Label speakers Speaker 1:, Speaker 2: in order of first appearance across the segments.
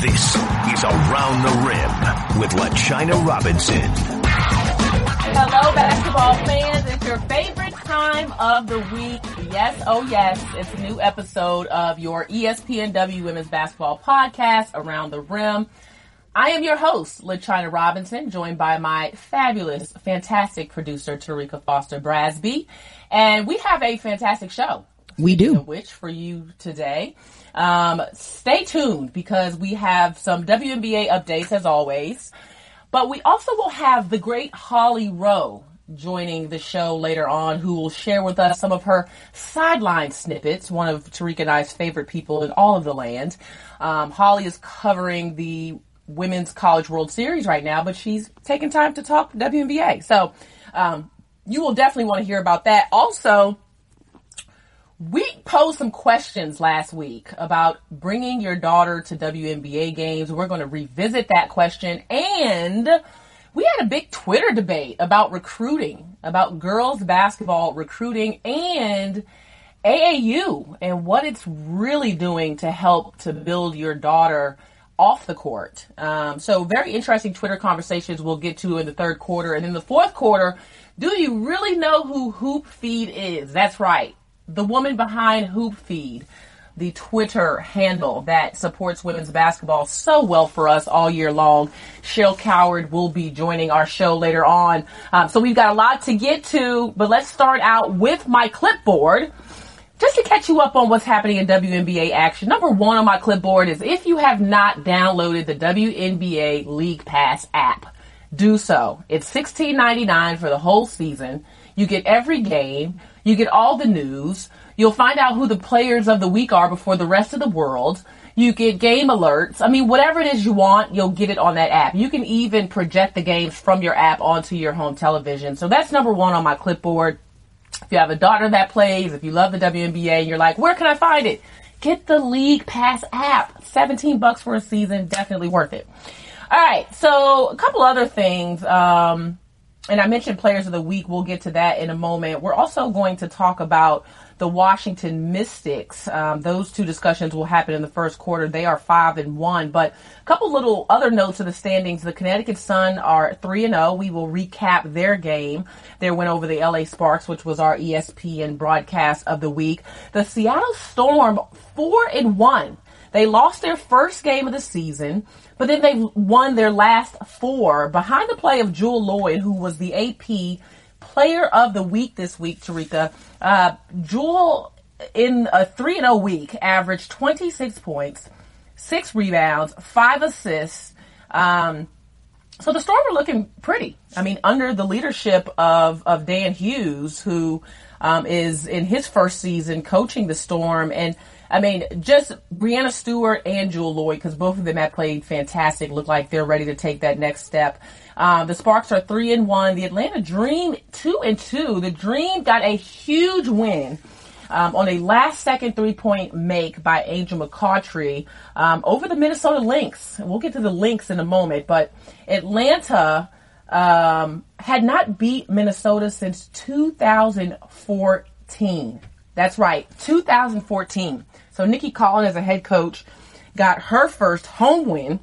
Speaker 1: This is Around the Rim with LaChina Robinson.
Speaker 2: Hello, basketball fans. It's your favorite time of the week. Yes, oh yes, it's a new episode of your ESPNW Women's Basketball Podcast, Around the Rim. I am your host, LaChina Robinson, joined by my fabulous, fantastic producer, Terrika Foster Brasby. And we have a fantastic show.
Speaker 3: We do.
Speaker 2: Which for you today. Um, stay tuned because we have some WNBA updates as always. But we also will have the great Holly Rowe joining the show later on who will share with us some of her sideline snippets, one of Terrika and I's favorite people in all of the land. Um, Holly is covering the Women's College World Series right now, but she's taking time to talk WNBA. So um, you will definitely want to hear about that. Also, we posed some questions last week about bringing your daughter to WNBA games. We're going to revisit that question. And we had a big Twitter debate about recruiting, about girls basketball recruiting and AAU and what it's really doing to help to build your daughter off the court. Um, so very interesting Twitter conversations we'll get to in the third quarter. And in the fourth quarter, do you really know who Hoop Feed is? That's right the woman behind Hoop Feed, the Twitter handle that supports women's basketball so well for us all year long. Cheryl Coward will be joining our show later on. Um, so we've got a lot to get to, but let's start out with my clipboard. Just to catch you up on what's happening in WNBA action, number one on my clipboard is if you have not downloaded the WNBA League Pass app, do so. It's $16.99 for the whole season. You get every game. You get all the news. You'll find out who the players of the week are before the rest of the world. You get game alerts. I mean, whatever it is you want, you'll get it on that app. You can even project the games from your app onto your home television. So that's number one on my clipboard. If you have a daughter that plays, if you love the WNBA and you're like, where can I find it? Get the League Pass app. 17 bucks for a season. Definitely worth it. All right. So a couple other things. Um, and I mentioned players of the week. We'll get to that in a moment. We're also going to talk about the Washington Mystics. Um, those two discussions will happen in the first quarter. They are five and one. But a couple little other notes of the standings. The Connecticut Sun are three and zero. Oh. We will recap their game, their win over the LA Sparks, which was our ESPN broadcast of the week. The Seattle Storm four and one. They lost their first game of the season. But then they won their last four behind the play of Jewell Lloyd, who was the AP player of the week this week, Terrika. Uh, Jewell, in a 3 0 week, averaged 26 points, six rebounds, five assists. Um, so the Storm are looking pretty. I mean, under the leadership of, of Dan Hughes, who um, is in his first season coaching the Storm. And I mean, just Breanna Stewart and Jewell Lloyd, because both of them have played fantastic, look like they're ready to take that next step. Um, the Sparks are three and one. The Atlanta Dream two and two. The Dream got a huge win. Um, on a last second three point make by Angel McCoughtry um, over the Minnesota Lynx. We'll get to the Lynx in a moment, but Atlanta um, had not beat Minnesota since 2014. That's right, 2014. So Nikki Collen, as a head coach, got her first home win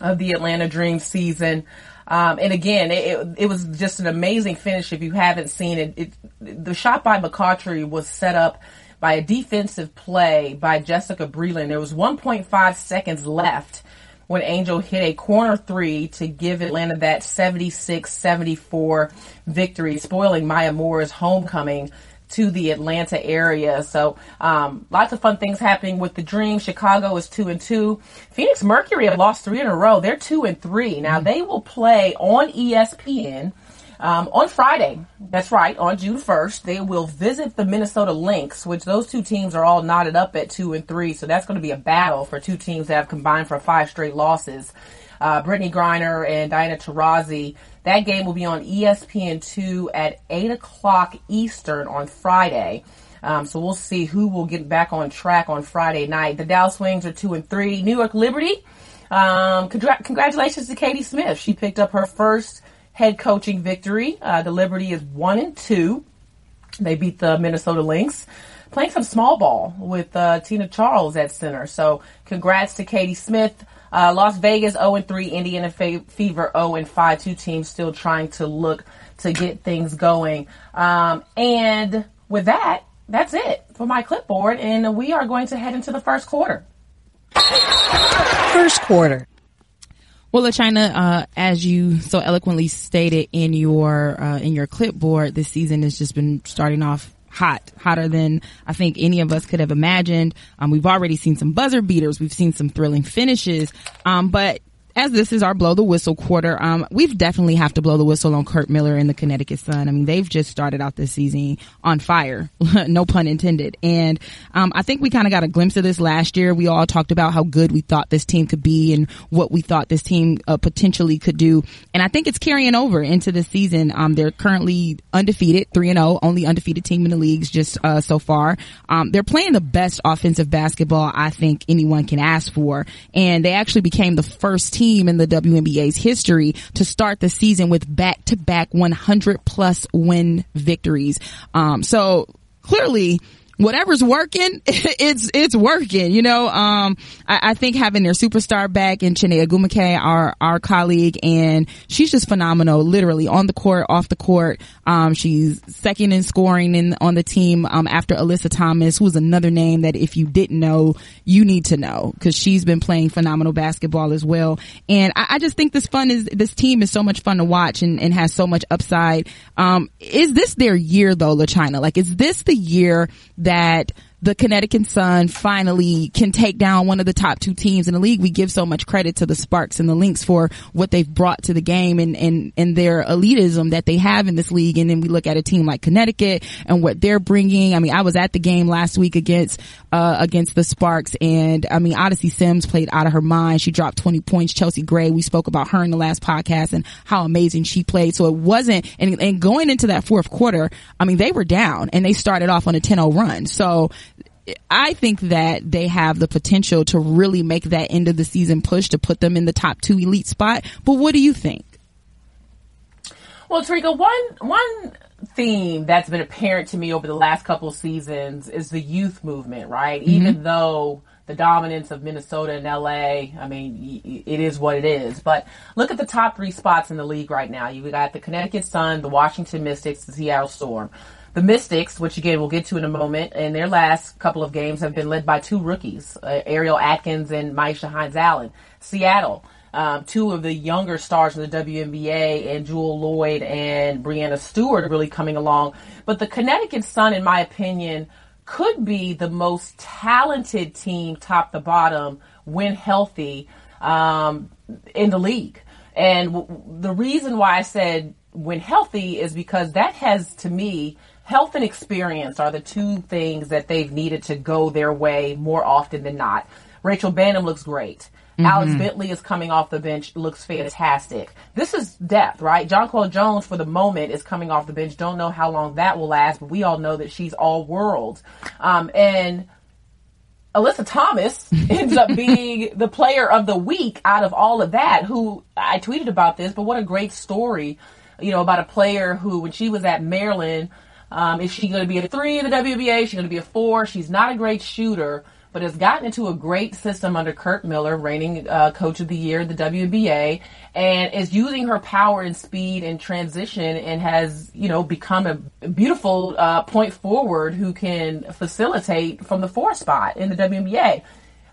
Speaker 2: of the Atlanta Dream season. Um, and again, it, it, was just an amazing finish. If you haven't seen it, it the shot by McCoughtry was set up by a defensive play by Jessica Breland. There was 1.5 seconds left when Angel hit a corner three to give Atlanta that 76-74 victory, spoiling Maya Moore's homecoming to the Atlanta area. So um, lots of fun things happening with the Dream. Chicago is two and two. Phoenix Mercury have lost three in a row. They're two and three. Now mm-hmm. they will play on ESPN. Um, on Friday, that's right, on June 1st, they will visit the Minnesota Lynx, which those two teams are all knotted up at two and three. So that's going to be a battle for two teams that have combined for five straight losses. Uh, Brittney Griner and Diana Taurasi that game will be on ESPN2 at 8 o'clock Eastern on Friday. Um, so we'll see who will get back on track on Friday night. The Dallas Wings are 2 and 3. New York Liberty, um, congr- congratulations to Katie Smith. She picked up her first head coaching victory. Uh, the Liberty is 1 and 2. They beat the Minnesota Lynx playing some small ball with uh, Tina Charles at center. So congrats to Katie Smith. Uh, Las Vegas 0 and 3, Indiana Fe- Fever 0 and 5. Two teams still trying to look to get things going. Um, and with that, that's it for my clipboard, and we are going to head into the first quarter.
Speaker 3: First quarter.
Speaker 4: Well, LaChina, uh, as you so eloquently stated in your uh, in your clipboard, this season has just been starting off hot, hotter than I think any of us could have imagined. Um, we've already seen some buzzer beaters, we've seen some thrilling finishes, um, but as this is our blow the whistle quarter, um, we've definitely have to blow the whistle on Curt Miller and the Connecticut Sun. I mean, they've just started out this season on fire, no pun intended. And um, I think we kind of got a glimpse of this last year. We all talked about how good we thought this team could be and what we thought this team uh, potentially could do. And I think it's carrying over into the season. Um, they're currently undefeated, three and zero, oh, only undefeated team in the leagues just uh, so far. Um, they're playing the best offensive basketball I think anyone can ask for, and they actually became the first team team in the WNBA's history to start the season with back to back 100 plus win victories. Um, so clearly whatever's working, it's it's working. You know, um, I, I, think having their superstar back in Chiney Ogwumike, our our colleague, and she's just phenomenal. Literally on the court, off the court. Um, she's second in scoring in on the team um, after Alyssa Thomas, who's another name that if you didn't know, you need to know because she's been playing phenomenal basketball as well. And I, I, just think this fun is this team is so much fun to watch and, and has so much upside. Um, is this their year though, LaChina? Like, is this the year? That the Connecticut Sun finally can take down one of the top two teams in the league. We give so much credit to the Sparks and the Lynx for what they've brought to the game and, and, and their elitism that they have in this league. And then we look at a team like Connecticut and what they're bringing. I mean, I was at the game last week against, uh, against the Sparks and I mean, Odyssey Sims played out of her mind. She dropped 20 points. Chelsea Gray, we spoke about her in the last podcast and how amazing she played. So it wasn't, and, and going into that fourth quarter, I mean, they were down and they started off on a 10-0 run. So I think that they have the potential to really make that end of the season push to put them in the top two elite spot. But what do you think?
Speaker 2: Well, Terrika, one one theme that's been apparent to me over the last couple of seasons is the youth movement, right? Mm-hmm. Even though the dominance of Minnesota and LA, I mean, it is what it is. But look at the top three spots in the league right now. You've got the Connecticut Sun, the Washington Mystics, the Seattle Storm. The Mystics, which again we'll get to in a moment, in their last couple of games have been led by two rookies, uh, Ariel Atkins and Myisha Hines Allen. Seattle, um, two of the younger stars in the WNBA, and Jewell Lloyd and Breanna Stewart really coming along. But the Connecticut Sun, in my opinion, could be the most talented team, top to bottom, when healthy, um, in the league. And w- the reason why I said when healthy is because that has, to me, health and experience are the two things that they've needed to go their way more often than not. Rachel Banham looks great. Mm-hmm. Alex Bentley is coming off the bench, looks fantastic. This is depth, right? John Jonquel Jones, for the moment, is coming off the bench. Don't know how long that will last, but we all know that she's all world. Um, and Alyssa Thomas ends up being the player of the week out of all of that, who I tweeted about this, but what a great story, you know, about a player who, when she was at Maryland, um, is she going to be a three in the WBA? Is she going to be a four? She's not a great shooter, but has gotten into a great system under Curt Miller, reigning uh, coach of the year, in the WNBA, and is using her power and speed and transition and has, you know, become a beautiful uh, point forward who can facilitate from the four spot in the WNBA.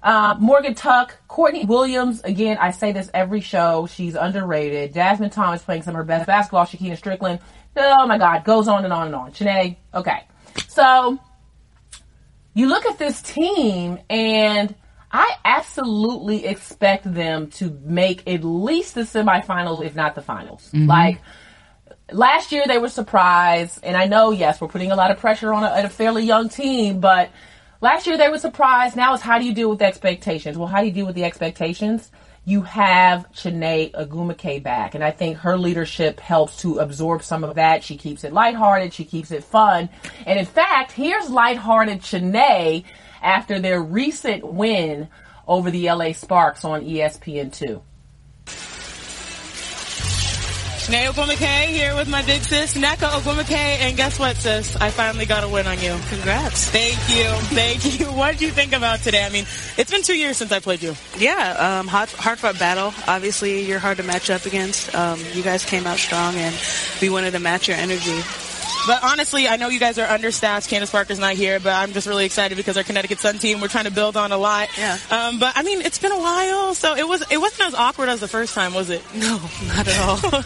Speaker 2: Uh, Morgan Tuck, Courtney Williams, again, I say this every show, she's underrated. Jasmine Thomas playing some of her best basketball, Shekinna Strickland, Oh my God, goes on and on and on. Chiney, okay. So you look at this team and I absolutely expect them to make at least the semifinals, if not the finals. Mm-hmm. Like last year, they were surprised, and I know, yes, we're putting a lot of pressure on a, a fairly young team, but last year they were surprised. Now it's how do you deal with expectations? Well, how do you deal with the expectations? You have Chiney Ogwumike back. And I think her leadership helps to absorb some of that. She keeps it lighthearted. She keeps it fun. And in fact, here's lighthearted Chiney after their recent win over the LA Sparks on ESPN2.
Speaker 3: Chiney Ogwumike here with my big sis, Nneka Ogwumike, and guess what, sis? I finally got a win on you. Congrats. Thank you. Thank you. What did you think about today? I mean, it's been two years since I played you.
Speaker 5: Yeah, um, hard, hard fought battle. Obviously, you're hard to match up against. Um, you guys came out strong, and we wanted to match your energy.
Speaker 3: But honestly, I know you guys are understaffed. Candace Parker's not here, but I'm just really excited because our Connecticut Sun team, we're trying to build on a lot.
Speaker 5: Yeah.
Speaker 3: Um, but I mean, it's been a while, so it was it wasn't as awkward as the first time, was it?
Speaker 5: No, not at all.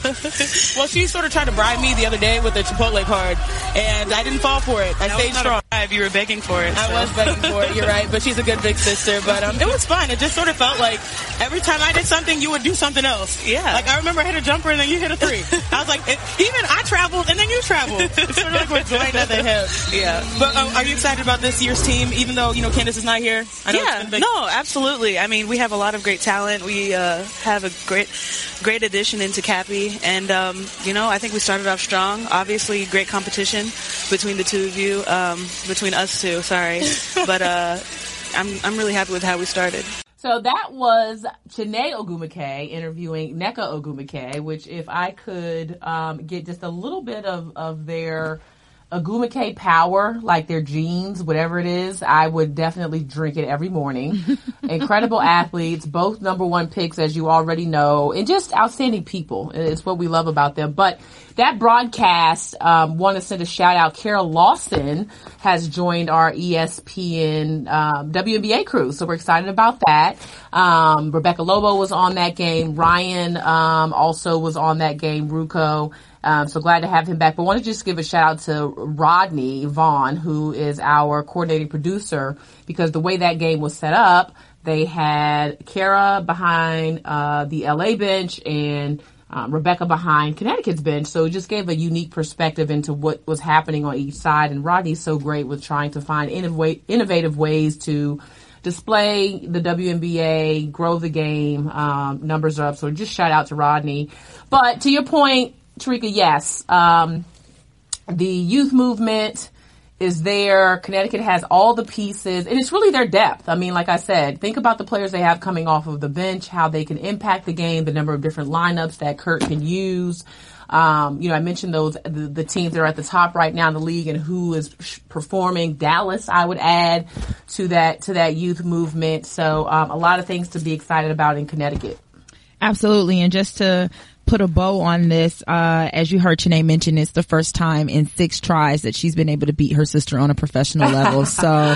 Speaker 3: well, she sort of tried to bribe me the other day with a Chipotle card, and I didn't fall for it. I
Speaker 5: That
Speaker 3: stayed strong.
Speaker 5: You were begging for it.
Speaker 3: I
Speaker 5: so.
Speaker 3: was begging for it. You're right, but she's a good big sister. But um, it was fun. It just sort of felt like every time I did something, you would do something else.
Speaker 5: Yeah.
Speaker 3: Like I remember I hit a jumper and then you hit a three. I was like, it, even I traveled and then you traveled. It's sort of like we're joined at the hip.
Speaker 5: Yeah.
Speaker 3: But um, are you excited about this year's team? Even though you know Candace is not here. I know
Speaker 5: yeah,
Speaker 3: it's been big.
Speaker 5: no, absolutely. I mean, we have a lot of great talent. We uh, have a great, great addition into Cappie, and um, you know, I think we started off strong. Obviously, great competition between the two of you, um, between us two. Sorry, but uh, I'm I'm really happy with how we started.
Speaker 2: So that was Chiney Ogwumike interviewing Nneka Ogwumike, which if I could um, get just a little bit of, of their Ogwumike power, like their jeans, whatever it is, I would definitely drink it every morning. Incredible athletes, both number one picks, as you already know, and just outstanding people. It's what we love about them. But that broadcast, um, want to send a shout out. Kara Lawson has joined our ESPN um, WNBA crew, so we're excited about that. Um, Rebecca Lobo was on that game. Ryan um, also was on that game. Ruocco. Um, so glad to have him back. But I want to just give a shout out to Rodney Vaughn, who is our coordinating producer, because the way that game was set up, they had Kara behind uh, the LA bench and um, Rebecca behind Connecticut's bench. So it just gave a unique perspective into what was happening on each side. And Rodney's so great with trying to find innov- innovative ways to display the WNBA, grow the game. Um, numbers are up. So just shout out to Rodney. But to your point, Terrika, yes, um, the youth movement is there. Connecticut has all the pieces, and it's really their depth. I mean, like I said, think about the players they have coming off of the bench, how they can impact the game, the number of different lineups that Curt can use. Um, you know, I mentioned those the, the teams that are at the top right now in the league and who is performing. Dallas, I would add to that to that youth movement. So um, a lot of things to be excited about in Connecticut.
Speaker 4: Absolutely. And just to put a bow on this, uh, as you heard Chiney mention, it's the first time in six tries that she's been able to beat her sister on a professional level. So,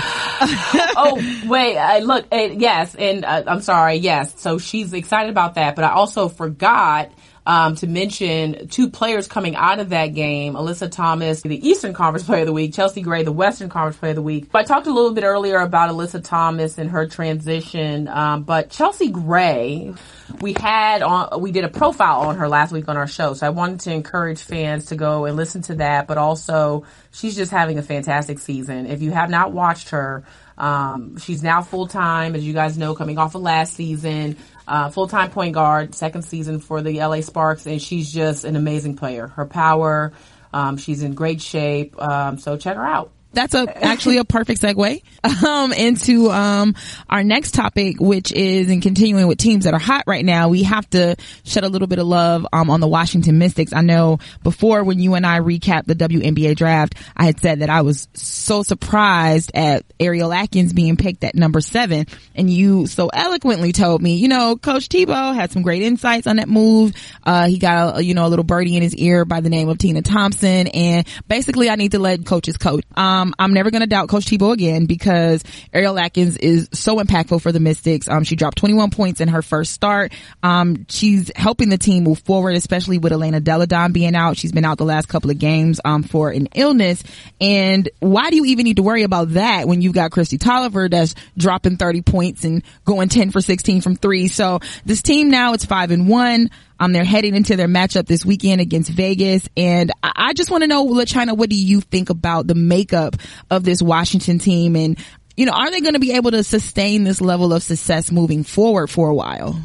Speaker 2: oh wait, uh, look, uh, yes, and uh, I'm sorry, yes. So she's excited about that, but I also forgot um, to mention two players coming out of that game: Alyssa Thomas, the Eastern Conference Player of the Week; Chelsea Gray, the Western Conference Player of the Week. But I talked a little bit earlier about Alyssa Thomas and her transition, um, but Chelsea Gray, we had on, we did a profile on her last week on our show, so I wanted to encourage fans to go and listen to that. But also, she's just having a fantastic season. If you have not watched her. Um, she's now full time, as you guys know, coming off of last season. Uh, full time point guard, second season for the LA Sparks, and she's just an amazing player. Her power, um, she's in great shape. Um, so check her out.
Speaker 4: that's a actually a perfect segue um, into um, our next topic, which is in continuing with teams that are hot right now. We have to shed a little bit of love um, on the Washington Mystics. I know before when you and I recapped the WNBA draft, I had said that I was so surprised at Ariel Atkins being picked at number seven, and you so eloquently told me, you know, Coach Thibault had some great insights on that move. Uh, he got a, you know a little birdie in his ear by the name of Tina Thompson, and basically I need to let coaches coach. Um, I'm never going to doubt Coach Thibault again because Ariel Atkins is so impactful for the Mystics. Um, she dropped 21 points in her first start. Um, she's helping the team move forward, especially with Elena Delle Donne being out. She's been out the last couple of games, um, for an illness. And why do you even need to worry about that when you've got Kristi Toliver that's dropping 30 points and going 10 for 16 from three? So this team now it's five and one. Um, they're heading into their matchup this weekend against Vegas. And I, I just want to know, China, what do you think about the makeup of this Washington team? And, you know, are they going to be able to sustain this level of success moving forward for a while?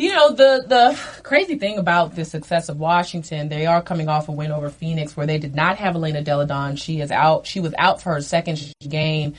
Speaker 2: You know, the, the crazy thing about the success of Washington, they are coming off a win over Phoenix where they did not have Elena Delle Donne. She is out. She was out for her second game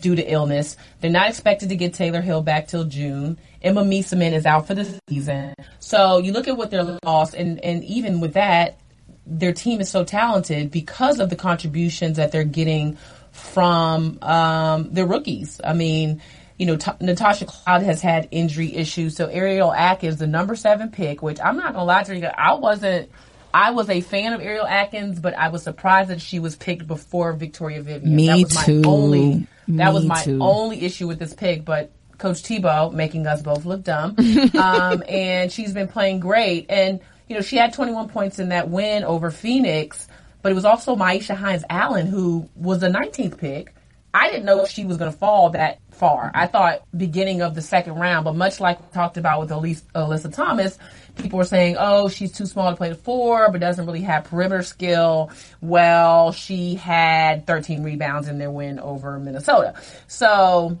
Speaker 2: due to illness. They're not expected to get Tayler Hill back till June. Emma Meesseman is out for the season. So you look at what they're lost and, and even with that, their team is so talented because of the contributions that they're getting from um, their rookies. I mean, you know, T- Natasha Cloud has had injury issues. So Ariel Atkins, the number seven pick, which I'm not gonna lie to you, I wasn't. I was a fan of Ariel Atkins, but I was surprised that she was picked before Victoria Vivian.
Speaker 4: Me
Speaker 2: that was my
Speaker 4: too.
Speaker 2: Only, that
Speaker 4: Me
Speaker 2: was my
Speaker 4: too.
Speaker 2: only issue with this pick, but. Coach Thibault making us both look dumb, um, and she's been playing great. And you know, she had 21 points in that win over Phoenix, but it was also Myisha Hines Allen who was the 19th pick. I didn't know if she was going to fall that far. I thought beginning of the second round, but much like we talked about with Elise, Alyssa Thomas, people were saying, oh, she's too small to play the four, but doesn't really have perimeter skill. Well, she had 13 rebounds in their win over Minnesota. So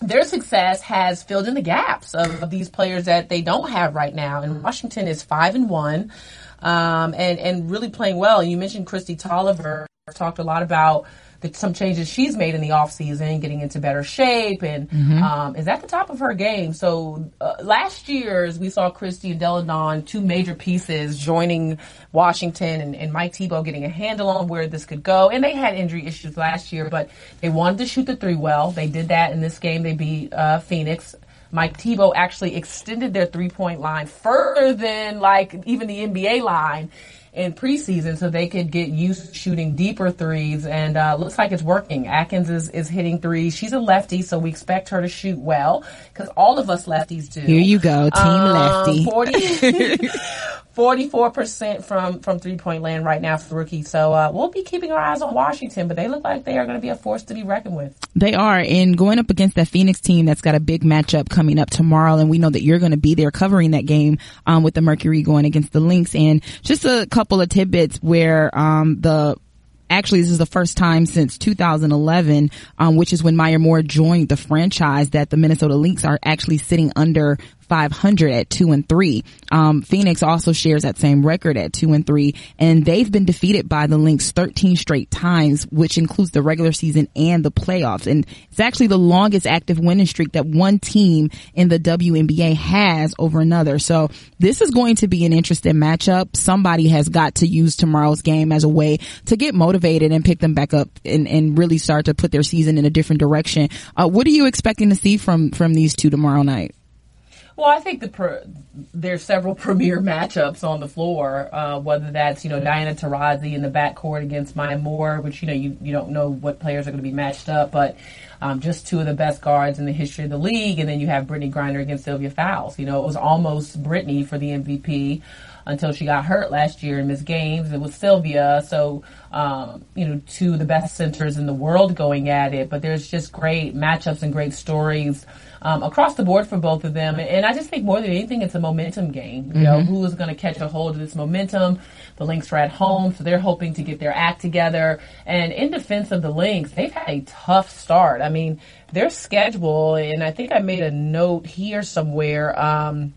Speaker 2: their success has filled in the gaps of, of these players that they don't have right now. And Washington is five and one, um, and and really playing well. You mentioned Kristi Toliver. I Talked a lot about the, some changes she's made in the offseason, getting into better shape, and um, is at the top of her game. So uh, last year's we saw Kristi and Delle Donne, two major pieces joining Washington, and, and Mike Thibault getting a handle on where this could go. And they had injury issues last year, but they wanted to shoot the three well. They did that in this game. They beat uh, Phoenix. Mike Thibault actually extended their three point line further than like even the NBA line in preseason so they could get used shooting deeper threes and uh, looks like it's working. Atkins is, is hitting threes. She's a lefty, so we expect her to shoot well because all of us lefties do.
Speaker 4: Here you go, team
Speaker 2: Um,
Speaker 4: lefty.
Speaker 2: 40, 44% from, from three point land right now for rookie. So uh, we'll be keeping our eyes on Washington, but they look like they are going to be a force to be reckoned with.
Speaker 4: They are, and going up against that Phoenix team that's got a big matchup coming up tomorrow, and we know that you're going to be there covering that game um, with the Mercury going against the Lynx. And just a couple of tidbits where um, the actually this is the first time since 2011 um, which is when Maya Moore joined the franchise that the Minnesota Lynx are actually sitting under 500 at 2 and 3 um, Phoenix also shares that same record at 2 and 3 and they've been defeated by the Lynx 13 straight times which includes the regular season and the playoffs and it's actually the longest active winning streak that one team in the WNBA has over another so this is going to be an interesting matchup somebody has got to use tomorrow's game as a way to get motivated and pick them back up and, and really start to put their season in a different direction. Uh, what are you expecting to see from, from these two tomorrow night?
Speaker 2: Well, I think the per, there's several premier matchups on the floor. Uh, whether that's you know Diana Taurasi in the backcourt against Maya Moore, which you know you, you don't know what players are going to be matched up, but um, just two of the best guards in the history of the league, and then you have Brittney Griner against Sylvia Fowles. You know it was almost Brittney for the MVP until she got hurt last year and missed games. It was Sylvia, so um, you know two of the best centers in the world going at it. But there's just great matchups and great stories um, across the board for both of them. And I just think more than anything, it's a momentum game. You know, who is going to catch a hold of this momentum? The Lynx are at home, so they're hoping to get their act together. And in defense of the Lynx, they've had a tough start. I mean, their schedule, and I think I made a note here somewhere. Um,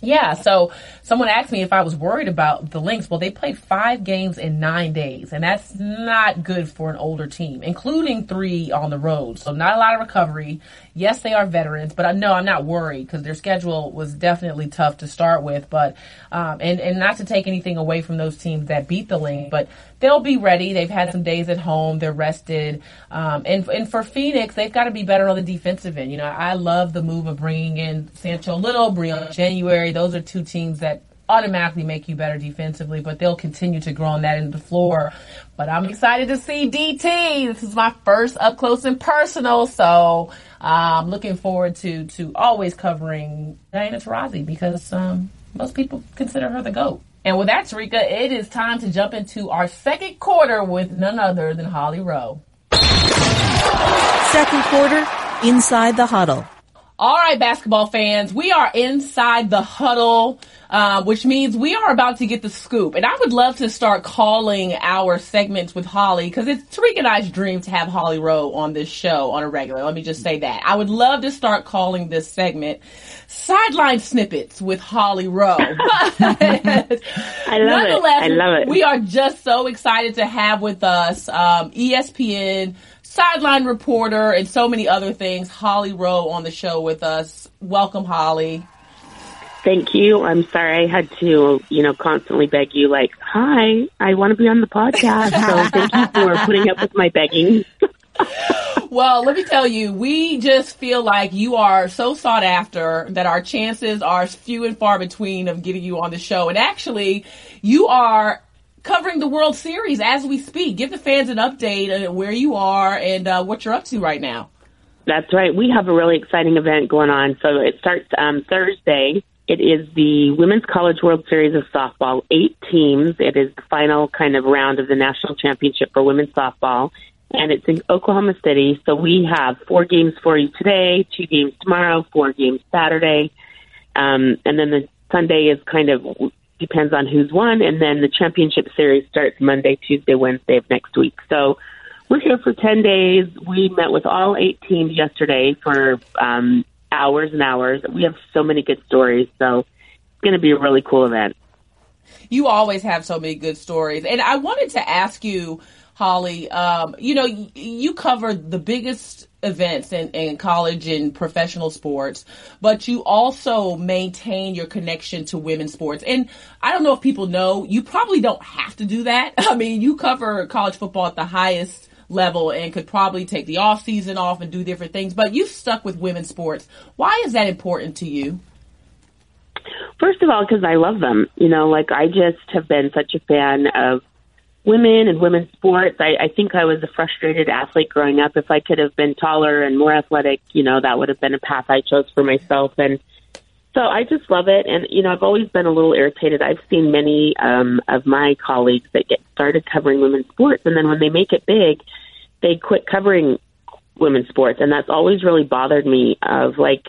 Speaker 2: yeah, so someone asked me if I was worried about the Lynx. Well, they played five games in nine days, and that's not good for an older team, including three on the road. So not a lot of recovery. Yes, they are veterans, but I know I'm not worried because their schedule was definitely tough to start with. But um, and and not to take anything away from those teams that beat the Lynx, but they'll be ready. They've had some days at home. They're rested. Um, and and for Phoenix, they've got to be better on the defensive end. You know, I love the move of bringing in Sancho Lyttle, Briann January. Those are two teams that automatically make you better defensively, but they'll continue to grow on that end of the floor. But I'm excited to see DT. This is my first up close and personal, so I'm looking forward to to always covering Diana Taurasi because um, most people consider her the GOAT. And with that, Terrika, it is time to jump into our second quarter with none other than Holly Rowe.
Speaker 6: Second quarter, inside the huddle.
Speaker 2: All right, basketball fans, we are inside the huddle, uh, which means we are about to get the scoop. And I would love to start calling our segments with Holly because it's Terrika and I's dream to have Holly Rowe on this show on a regular. Let me just say that. I would love to start calling this segment sideline snippets with Holly Rowe.
Speaker 6: I love it. I love it.
Speaker 2: We are just so excited to have with us um, ESPN sideline reporter and so many other things. Holly Rowe on the show with us. Welcome, Holly.
Speaker 6: Thank you. I'm sorry I had to, you know, constantly beg you, like, hi, I want to be on the podcast. So thank you for putting up with my begging.
Speaker 2: well, let me tell you, we just feel like you are so sought after that our chances are few and far between of getting you on the show. And actually, you are covering the World Series as we speak. Give the fans an update on where you are and uh, what you're up to right now.
Speaker 6: That's right. We have a really exciting event going on. So it starts um, Thursday. It is the Women's College World Series of Softball. Eight teams. It is the final kind of round of the national championship for women's softball. And it's in Oklahoma City. So we have four games for you today, two games tomorrow, four games Saturday. Um, and then the Sunday is kind of depends on who's won, and then the championship series starts Monday, Tuesday, Wednesday of next week. So we're here for 10 days. We met with all eight teams yesterday for um, hours and hours. We have so many good stories, so it's going to be a really cool event.
Speaker 2: You always have so many good stories. And I wanted to ask you, Holly, um, you know, you cover the biggest events in, in college and professional sports, but you also maintain your connection to women's sports. And I don't know if people know, you probably don't have to do that. I mean, you cover college football at the highest level and could probably take the off season off and do different things, but you've stuck with women's sports. Why is that important to you?
Speaker 6: First of all, because I love them. You know, like I just have been such a fan of women and women's sports. I, I think I was a frustrated athlete growing up. If I could have been taller and more athletic, you know, that would have been a path I chose for myself. And so I just love it. And, you know, I've always been a little irritated. I've seen many um, of my colleagues that get started covering women's sports, and then when they make it big, they quit covering women's sports. And that's always really bothered me of like,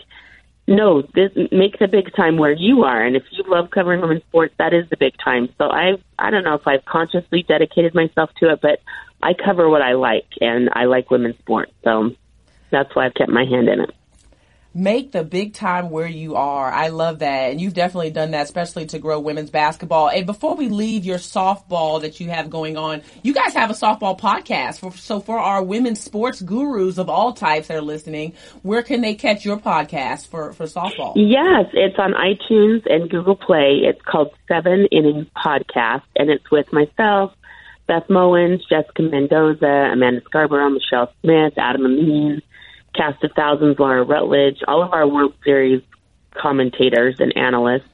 Speaker 6: no, this make the big time where you are, and if you love covering women's sports, that is the big time. So I, I don't know if I've consciously dedicated myself to it, but I cover what I like, and I like women's sports, so that's why I've kept my hand in it
Speaker 2: make the big time where you are. I love that. And you've definitely done that, especially to grow women's basketball. And before we leave your softball that you have going on, you guys have a softball podcast. So for our women's sports gurus of all types that are listening, where can they catch your podcast for, for softball?
Speaker 6: Yes, it's on iTunes and Google Play. It's called Seven Innings Podcast and it's with myself, Beth Mowins, Jessica Mendoza, Amanda Scarborough, Michelle Smith, Adam Amin, Cast of Thousands, Laura Rutledge, all of our World Series commentators and analysts.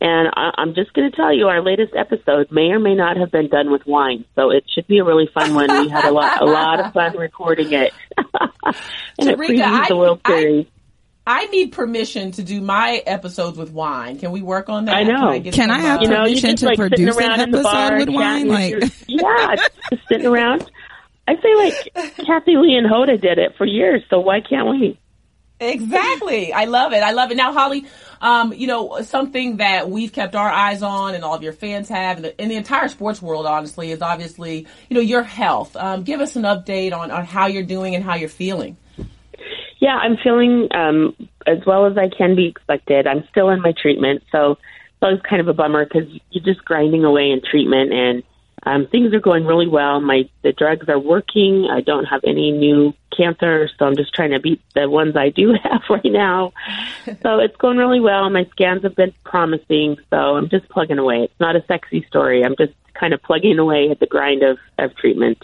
Speaker 6: And I, I'm just going to tell you, our latest episode may or may not have been done with wine, so it should be a really fun one. We had a lot, a lot of fun recording it, and Terrika, it previews the World Series.
Speaker 2: I, I need permission to do my episodes with wine. Can we work on that?
Speaker 6: I know.
Speaker 4: Can I, Can I have you know, permission to like, produce an episode with wine? Like,
Speaker 6: yeah, just sitting around I feel like Kathie Lee and Hoda did it for years, so why can't we?
Speaker 2: Exactly. I love it. I love it. Now, Holly, um, you know, something that we've kept our eyes on and all of your fans have and the, and the entire sports world, honestly, is obviously, you know, your health. Um, give us an update on, on how you're doing and how you're feeling.
Speaker 6: Yeah, I'm feeling um, as well as I can be expected. I'm still in my treatment, so that was kind of a bummer because you're just grinding away in treatment and um, things are going really well. My the drugs are working. I don't have any new cancer, so I'm just trying to beat the ones I do have right now. so it's going really well. My scans have been promising, so I'm just plugging away. It's not a sexy story. I'm just kind of plugging away at the grind of, of treatment.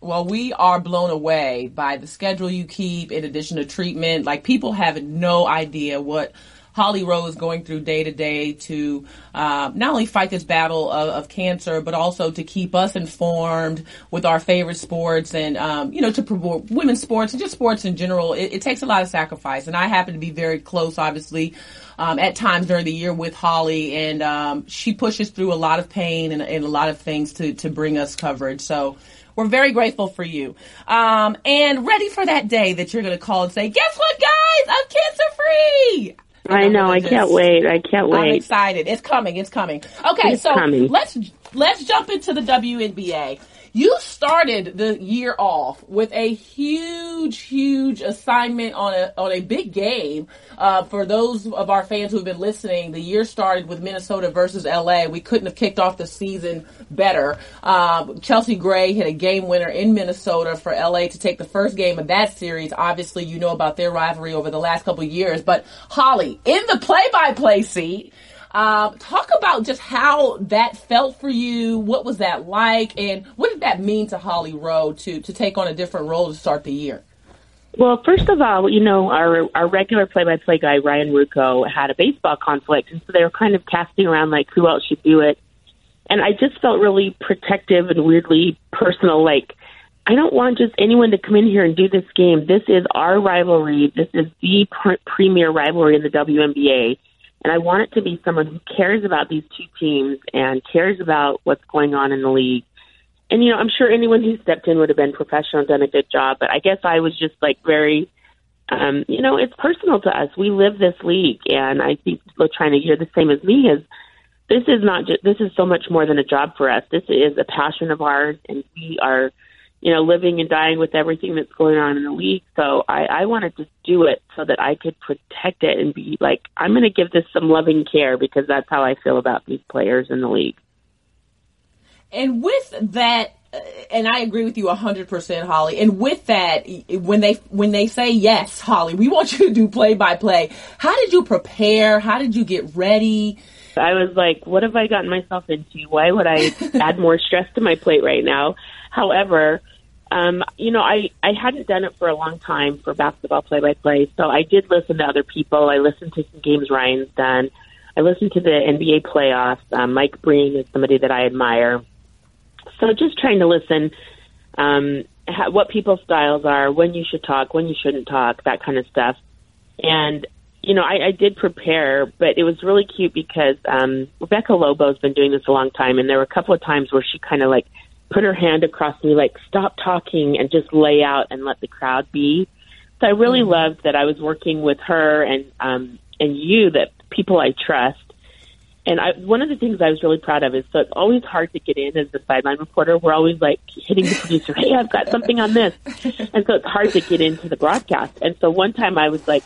Speaker 2: Well, we are blown away by the schedule you keep in addition to treatment. Like people have no idea what Holly Rowe is going through day to day to uh, not only fight this battle of, of, cancer, but also to keep us informed with our favorite sports and, um, you know, to promote women's sports and just sports in general. It, it, takes a lot of sacrifice. And I happen to be very close, obviously, um, at times during the year with Holly, and um, she pushes through a lot of pain and, and, a lot of things to, to bring us coverage. So, we're very grateful for you. Um, and ready for that day that you're going to call and say, guess what, guys, I'm cancer free.
Speaker 6: I know. I can't wait. I can't wait.
Speaker 2: I'm excited. It's coming. It's coming. Okay,
Speaker 6: It's
Speaker 2: so
Speaker 6: coming.
Speaker 2: let's let's jump into the WNBA. You started the year off with a huge, huge assignment on a on a big game. Uh, for those of our fans who have been listening, the year started with Minnesota versus LA. We couldn't have kicked off the season better. Um, Chelsea Gray hit a game winner in Minnesota for LA to take the first game of that series. Obviously, you know about their rivalry over the last couple years. But Holly, in the play-by-play seat. Um, talk about just how that felt for you. What was that like, and what did that mean to Holly Rowe to to take on a different role to start the year?
Speaker 6: Well, first of all, you know, our our regular play-by-play guy Ryan Ruocco had a baseball conflict, and so they were kind of casting around like who else should do it. And I just felt really protective and weirdly personal. Like, I don't want just anyone to come in here and do this game. This is our rivalry. This is the pr- premier rivalry in the WNBA. And I want it to be someone who cares about these two teams and cares about what's going on in the league. And, you know, I'm sure anyone who stepped in would have been professional done a good job. But I guess I was just like very, um, you know, it's personal to us. We live this league. And I think China, you're the same as me, is this is not just, this is so much more than a job for us. This is a passion of ours. And we are, you know, living and dying with everything that's going on in the league. So I, I wanted to do it so that I could protect it and be like, I'm going to give this some loving care because that's how I feel about these players in the league.
Speaker 2: And with that, and I agree with you 100%, Holly. And with that, when they when they say yes, Holly, we want you to do play by play. How did you prepare? How did you get ready?
Speaker 6: I was like, what have I gotten myself into? Why would I add more stress to my plate right now? However, um, you know, I, I hadn't done it for a long time for basketball play by play, so I did listen to other people. I listened to some games Ryan's done. I listened to the NBA playoffs. Um, Mike Breen is somebody that I admire. So just trying to listen, um, ha- what people's styles are, when you should talk, when you shouldn't talk, that kind of stuff. And you know, I, I did prepare, but it was really cute because um, Rebecca Lobo's been doing this a long time, and there were a couple of times where she kind of like put her hand across me, like stop talking and just lay out and let the crowd be. So I really
Speaker 2: Mm-hmm.
Speaker 6: loved that I was working with her and um, and you, that people I trust. And I, one of the things I was really proud of is so it's always hard to get in as the sideline reporter. We're always like hitting the producer, "Hey, I've got something on this," and so it's hard to get into the broadcast. And so one time I was like,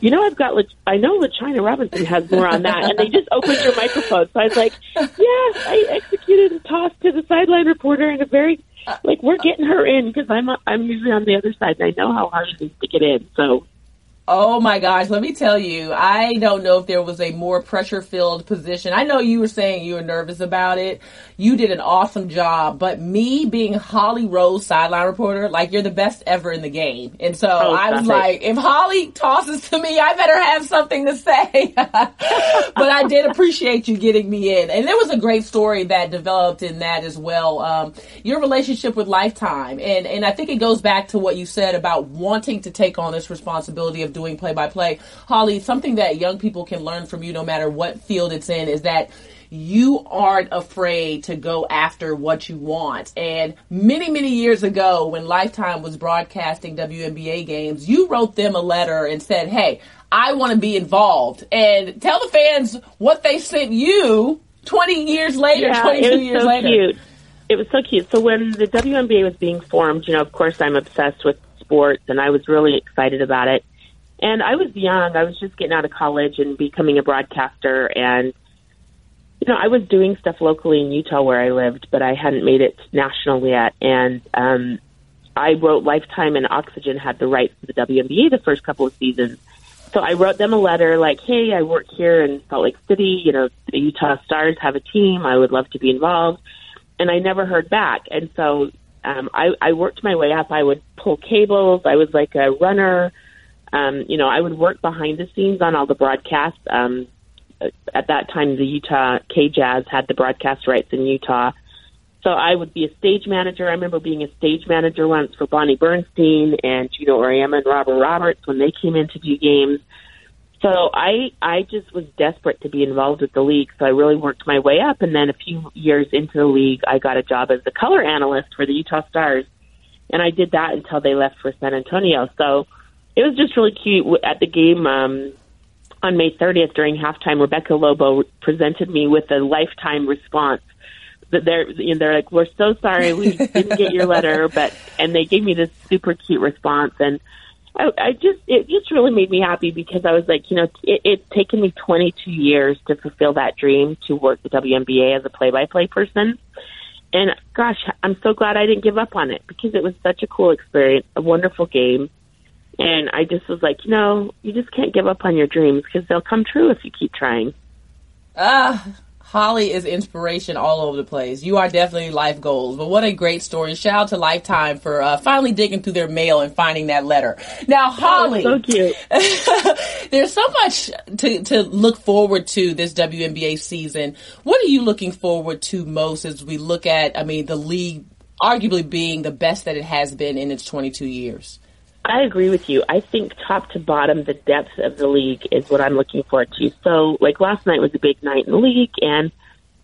Speaker 6: you know, I've got, La- I know LaChina Robinson has more on that. And they just opened your microphone. So I was like, yeah, I executed a toss to the sideline reporter in a very, like, we're getting her in because I'm, I'm usually on the other side and I know how hard it is to get in. So
Speaker 2: Oh my gosh, let me tell you, I don't know if there was a more pressure filled position. I know you were saying you were nervous about it. You did an awesome job, but me being Holly Rowe's sideline reporter, like you're the best ever in the game. And so
Speaker 6: Oh,
Speaker 2: I was
Speaker 6: stop it.
Speaker 2: like, if Holly tosses to me, I better have something to say. but I did appreciate you getting me in. And there was a great story that developed in that as well. Um, your relationship with Lifetime. And, and I think it goes back to what you said about wanting to take on this responsibility of doing play by play. Holly, something that young people can learn from you no matter what field it's in is that you aren't afraid to go after what you want. And many, many years ago, when Lifetime was broadcasting WNBA games, you wrote them a letter and said, Hey, I want to be involved. And tell the fans what they sent you 20 years later,
Speaker 6: yeah,
Speaker 2: 22
Speaker 6: it was
Speaker 2: years
Speaker 6: so
Speaker 2: later.
Speaker 6: cute. It was so cute. So when the WNBA was being formed, you know, of course I'm obsessed with sports and I was really excited about it. And I was young. I was just getting out of college and becoming a broadcaster and you know, I was doing stuff locally in Utah where I lived, but I hadn't made it national yet. And um, I wrote Lifetime and Oxygen had the rights to the WNBA the first couple of seasons. So I wrote them a letter like, hey, I work here in Salt Lake City. You know, the Utah Starzz have a team. I would love to be involved. And I never heard back. And so um, I, I worked my way up. I would pull cables. I was like a runner. Um, you know, I would work behind the scenes on all the broadcasts. Um, at that time, the Utah K Jazz had the broadcast rights in Utah. So I would be a stage manager. I remember being a stage manager once for Bonnie Bernstein and Geno Auriemma and Robin Roberts when they came in to do games. So I I just was desperate to be involved with the league. So I really worked my way up, and then a few years into the league, I got a job as the color analyst for the Utah Starzz, and I did that until they left for San Antonio. So it was just really cute at the game um, on May 30th during halftime. Rebecca Lobo presented me with a lifetime response. That they're you know, they're like, we're so sorry we didn't get your letter, but and they gave me this super cute response and. I, I just it just really made me happy because I was like, you know, it, it's taken me 22 years to fulfill that dream to work the WNBA as a play-by-play person, and gosh, I'm so glad I didn't give up on it because it was such a cool experience, a wonderful game, and I just was like, you know, you just can't give up on your dreams because they'll come true if you keep trying.
Speaker 2: Ah, Holly is inspiration all over the place. You are definitely life goals. But what a great story. Shout out to Lifetime for uh, finally digging through their mail and finding that letter. Now, Holly.
Speaker 6: Oh, so cute.
Speaker 2: there's so much to, to look forward to this WNBA season. What are you looking forward to most as we look at, I mean, the league arguably being the best that it has been in its 22 years?
Speaker 6: I agree with you. I think top to bottom, the depth of the league is what I'm looking forward to. So, like last night was a big night in the league, and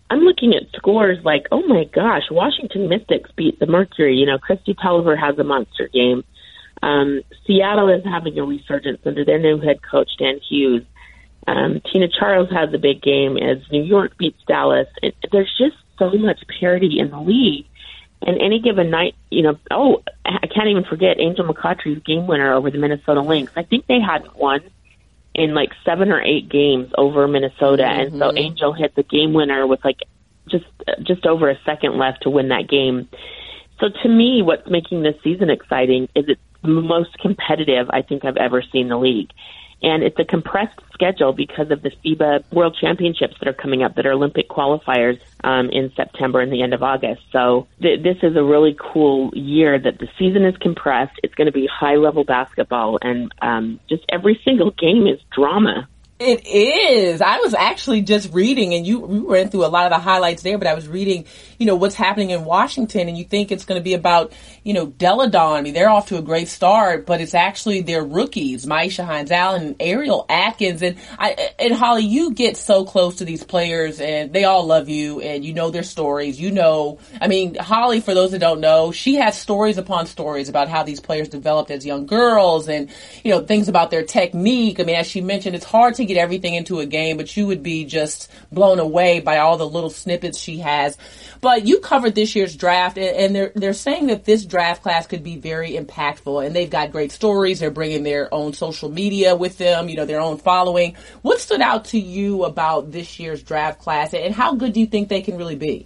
Speaker 6: I'm looking at scores like, oh my gosh, Washington Mystics beat the Mercury. You know, Kristi Toliver has a monster game. Um, Seattle is having a resurgence under their new head coach Dan Hughes. Um, Tina Charles has a big game as New York beats Dallas. It, there's just so much parity in the league and any given night, you know, oh, I can't even forget Angel McCoughtry's game winner over the Minnesota Lynx. I think they hadn't won in like seven or eight games over Minnesota, mm-hmm. and so mm-hmm. Angel hit the game winner with like just just over a second left to win that game. So to me, what's making this season exciting is it's the most competitive I think I've ever seen the league and it's a compressed schedule because of the FIBA World Championships that are coming up that are Olympic qualifiers um, in September and the end of August. So th- this is a really cool year that the season is compressed. It's going to be high level basketball, and um, just every single game is drama.
Speaker 2: It is. I was actually just reading, and you, you ran through a lot of the highlights there, but I was reading, you know, what's happening in Washington, and you think it's going to be about, you know, Delle Donne. I mean, they're off to a great start, but it's actually their rookies, Myisha Hines Allen Ariel Atkins. And I, and Holly, you get so close to these players, and they all love you, and you know their stories. You know, I mean, Holly, for those that don't know, she has stories upon stories about how these players developed as young girls, and you know, things about their technique. I mean, as she mentioned, it's hard to get everything into a game, but you would be just blown away by all the little snippets she has. But you covered this year's draft, and they're they're saying that this draft class could be very impactful, and they've got great stories. They're bringing their own social media with them, you know, their own following. What stood out to you about this year's draft class, and how good do you think they can really be?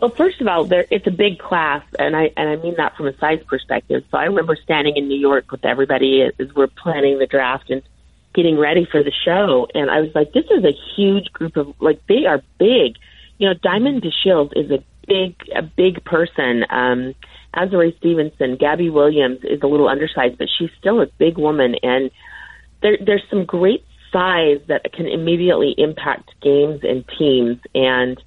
Speaker 6: Well, first of all, it's a big class, and I and I mean that from a size perspective. So I remember standing in New York with everybody as we're planning the draft, and getting ready for the show, and I was like, this is a huge group of like they are big. You know, Diamond DeShields is a big a big person. Um, Azurá Stephenson, Gabby Williams is a little undersized, but she's still a big woman, and there, there's some great size that can immediately impact games and teams. And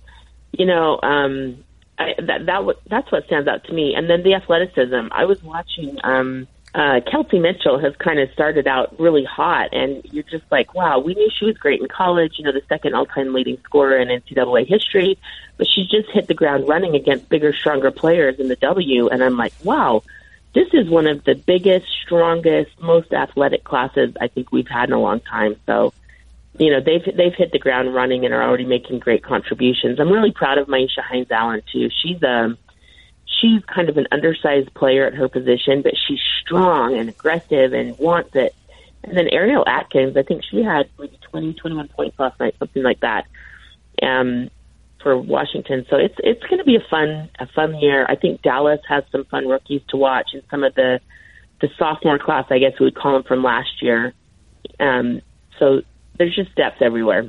Speaker 6: you know, um, I, that that that's what stands out to me. And then the athleticism. I was watching. Um, uh, Kelsey Mitchell has kind of started out really hot, and you're just like, wow, we knew she was great in college, you know, the second all time leading scorer in NCAA history, but she's just hit the ground running against bigger, stronger players in the W, and I'm like, wow, this is one of the biggest, strongest, most athletic classes I think we've had in a long time. So, you know, they've they've hit the ground running and are already making great contributions. I'm really proud of Myisha Hines Allen too. She's um she's kind of an undersized player at her position, but she's strong and aggressive and wants it. And then Ariel Atkins, I think she had maybe 20, 21 points last night, something like that, um, for Washington. So it's it's going to be a fun a fun year. I think Dallas has some fun rookies to watch, and some of the the sophomore class, I guess we would call them from last year. Um, so there's just depth everywhere.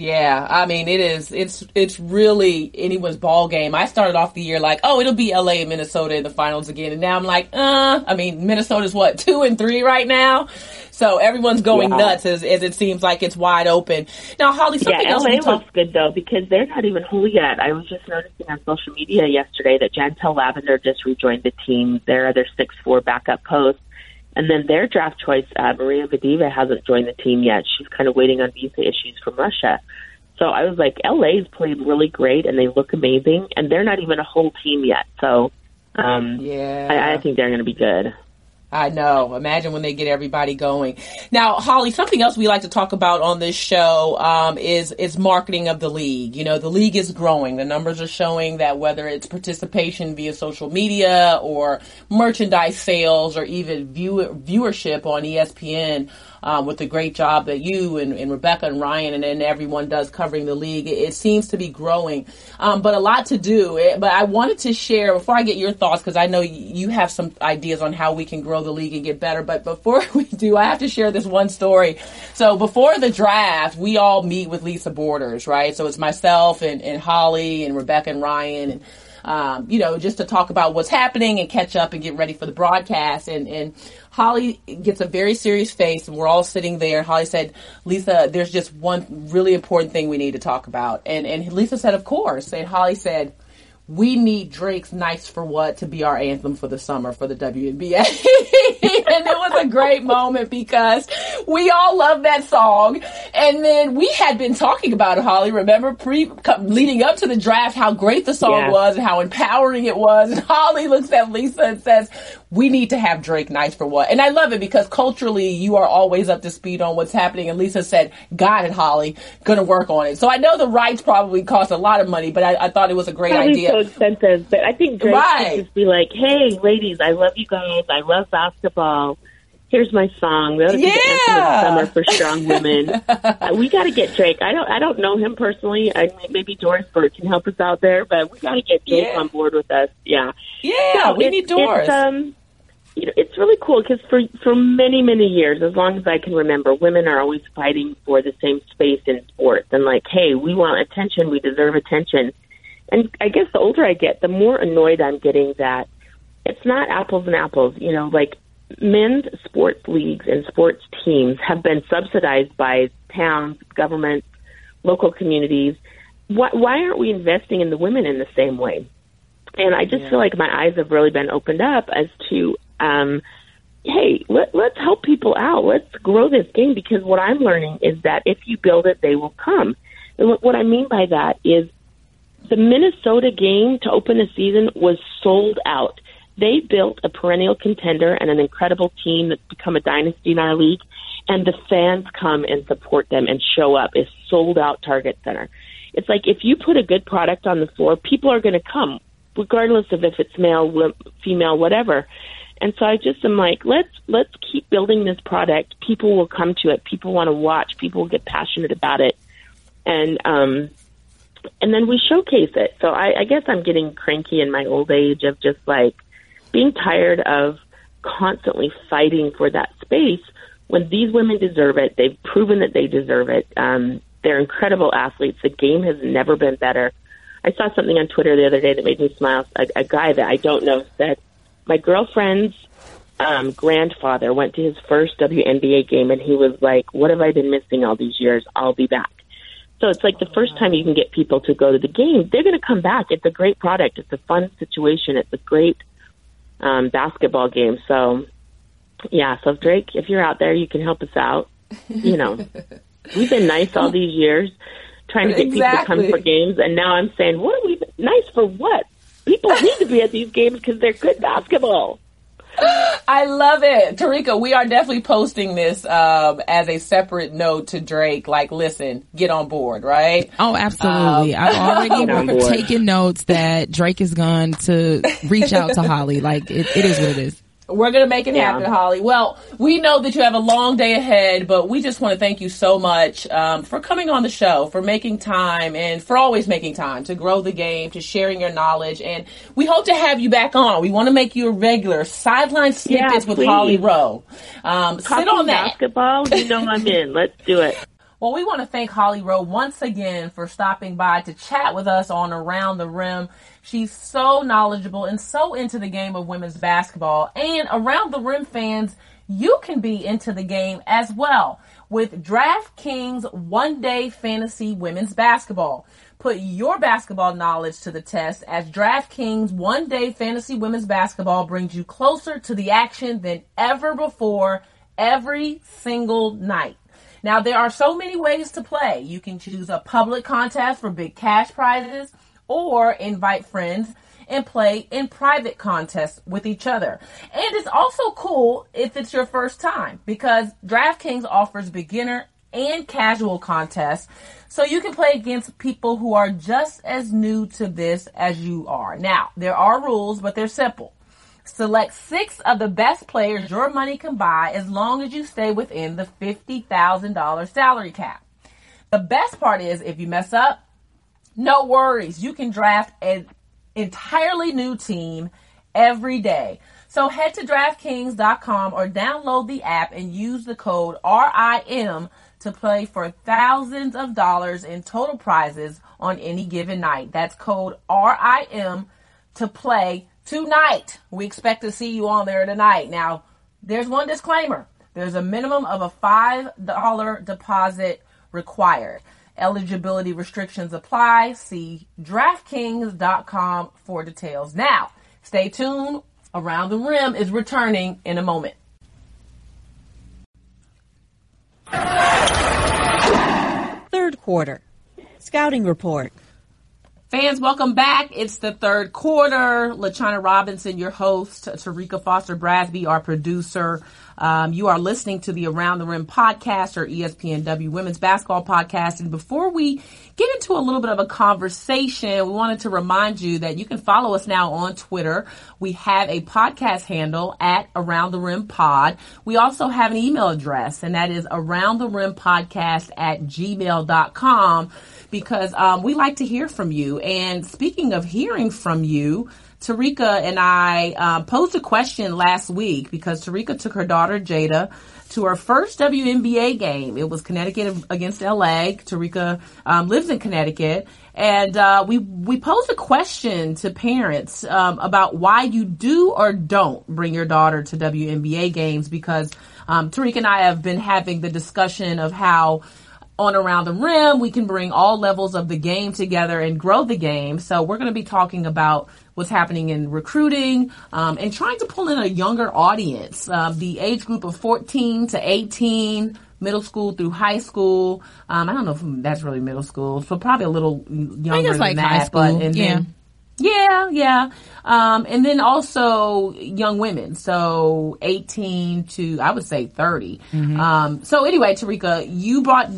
Speaker 2: Yeah, I mean it is. It's it's really anyone's ball game. I started off the year like, oh, it'll be LA and Minnesota in the finals again, and now I'm like, uh. I mean, Minnesota's what two and three right now, so everyone's going yeah. nuts as, as it seems like it's wide open. Now, Holly, something
Speaker 6: yeah,
Speaker 2: else
Speaker 6: LA
Speaker 2: talk-
Speaker 6: looks good though because they're not even whole yet. I was just noticing on social media yesterday that Jantel Lavender just rejoined the team. They're their six four backup post. And then their draft choice, uh, Maria Vadeeva, hasn't joined the team yet. She's kind of waiting on visa issues from Russia. So I was like, LA's played really great and they look amazing, and they're not even a whole team yet. So um, yeah, I, I think they're going to be good.
Speaker 2: I know. Imagine when they get everybody going. Now, Holly, something else we like to talk about on this show um, is is marketing of the league. You know, the league is growing. The numbers are showing that whether it's participation via social media or merchandise sales or even viewer, viewership on ESPN um, with the great job that you and, and Rebecca and Ryan and, and, everyone does covering the league. It, it seems to be growing, um, but a lot to do. It, but I wanted to share before I get your thoughts because I know you have some ideas on how we can grow the league and get better. But before we do, I have to share this one story. So before the draft, we all meet with Lisa Borders, right? So it's myself and, and Holly and Rebecca and Ryan and um, you know, just to talk about what's happening and catch up and get ready for the broadcast. And, and Holly gets a very serious face and we're all sitting there. Holly said, Lisa, there's just one really important thing we need to talk about. And, and Lisa said, of course. And Holly said, we need Drake's Nice for What to be our anthem for the summer for the WNBA. and it was a great moment because we all love that song. And then we had been talking about it, Holly, remember pre leading up to the draft, how great the song yeah. was and how empowering it was. And Holly looks at Lisa and says, we need to have Drake nice for what? And I love it because culturally you are always up to speed on what's happening. And Lisa said, got it, Holly, gonna work on it. So I know the rights probably cost a lot of money, but I, I thought it was a great
Speaker 6: probably
Speaker 2: idea.
Speaker 6: so expensive, but I think Drake right. should just be like, hey, ladies, I love you guys. I love basketball. Here's my song. To yeah. the anthem of summer for strong women. uh, we got to get Drake. I don't. I don't know him personally. I, maybe Doris Burke can help us out there, but we got to get Drake yeah. on board with us. Yeah.
Speaker 2: Yeah, we need Doris.
Speaker 6: um, you know, it's really cool because for for many many years, as long as I can remember, women are always fighting for the same space in sports and like, hey, we want attention, we deserve attention. And I guess the older I get, the more annoyed I'm getting that it's not apples and apples. You know, like men's sports leagues and sports teams have been subsidized by towns, governments, local communities. Why, why aren't we investing in the women in the same way? And I just yeah. feel like my eyes have really been opened up as to um, hey, let, let's help people out. Let's grow this game because what I'm learning is that if you build it, they will come. And what, what I mean by that is the Minnesota game to open the season was sold out. They built a perennial contender and an incredible team that's become a dynasty in our league, and the fans come and support them and show up. It's sold out Target Center. It's like if you put a good product on the floor, people are going to come, regardless of if it's male, female, whatever. And so I just am like, let's let's keep building this product. People will come to it. People want to watch. People will get passionate about it, and um, and then we showcase it. So I, I guess I'm getting cranky in my old age of just like being tired of constantly fighting for that space when these women deserve it. They've proven that they deserve it. Um, they're incredible athletes. The game has never been better. I saw something on Twitter the other day that made me smile. A, a guy that I don't know said my girlfriend's um, grandfather went to his first WNBA game, and he was like, "What have I been missing all these years? I'll be back." So it's like the first time you can get people to go to the game, they're going to come back. It's a great product. It's a fun situation. It's a great um, basketball game. So, yeah. So Drake, if you're out there, you can help us out. You know, we've been nice all these years, trying to get exactly. people to come for games, and now I'm saying, what are we nice for? What? People need to be at these games because they're good basketball.
Speaker 2: I love it. Terrika, we are definitely posting this um, as a separate note to Drake. Like, listen, get on board, right?
Speaker 4: Oh, absolutely. Um, I've already taken notes that Drake is going to reach out to Holly. Like, it, it is what it is.
Speaker 2: We're going to make it yeah. happen, Holly. Well, we know that you have a long day ahead, but we just want to thank you so much um, for coming on the show, for making time, and for always making time to grow the game, to sharing your knowledge. And we hope to have you back on. We want to make you a regular sideline snippets yeah, with Holly Rowe. Um, sit on that.
Speaker 6: Basketball, you know I'm in. Let's do it.
Speaker 2: Well, we want to thank Holly Rowe once again for stopping by to chat with us on Around the Rim. She's so knowledgeable and so into the game of women's basketball. And Around the Rim fans, you can be into the game as well with DraftKings One Day Fantasy Women's Basketball. Put your basketball knowledge to the test as DraftKings One Day Fantasy Women's Basketball brings you closer to the action than ever before every single night. Now, there are so many ways to play. You can choose a public contest for big cash prizes or invite friends and play in private contests with each other. And it's also cool if it's your first time because DraftKings offers beginner and casual contests so you can play against people who are just as new to this as you are. Now, there are rules, but they're simple. Select six of the best players your money can buy as long as you stay within the $50,000 salary cap. The best part is if you mess up, no worries. You can draft an entirely new team every day. So head to DraftKings.com or download the app and use the code RIM to play for thousands of dollars in total prizes on any given night. That's code RIM to play tonight. We expect to see you on there tonight. Now, there's one disclaimer. There's a minimum of a $5 deposit required. Eligibility restrictions apply. See DraftKings.com for details. Now, stay tuned. Around the Rim is returning in a moment.
Speaker 7: Third quarter. Scouting report.
Speaker 2: Fans, welcome back. It's the third quarter. LaChina Robinson, your host, Terrika Foster Brasby, our producer. Um, you are listening to the Around the Rim podcast or ESPNW Women's Basketball podcast. And before we get into a little bit of a conversation, we wanted to remind you that you can follow us now on Twitter. We have a podcast handle at Around the Rim Pod. We also have an email address, and that is around the rim podcast at gmail.com because um, we like to hear from you. And speaking of hearing from you, Terrika and I uh, posed a question last week because Terrika took her daughter Jada to her first WNBA game. It was Connecticut against LA. Terrika um, lives in Connecticut, and uh, we we posed a question to parents um, about why you do or don't bring your daughter to WNBA games because um, Terrika and I have been having the discussion of how on around the rim we can bring all levels of the game together and grow the game. So we're going to be talking about what's happening in recruiting um, and trying to pull in a younger audience, uh, the age group of 14 to 18 middle school through high school. Um, I don't know if that's really middle school, so probably a little younger than
Speaker 4: like
Speaker 2: that.
Speaker 4: high school.
Speaker 2: But, and
Speaker 4: Yeah.
Speaker 2: then, yeah, yeah. Um, and then also young women. So 18 to, I would say 30. Um, so anyway, Terrika, you brought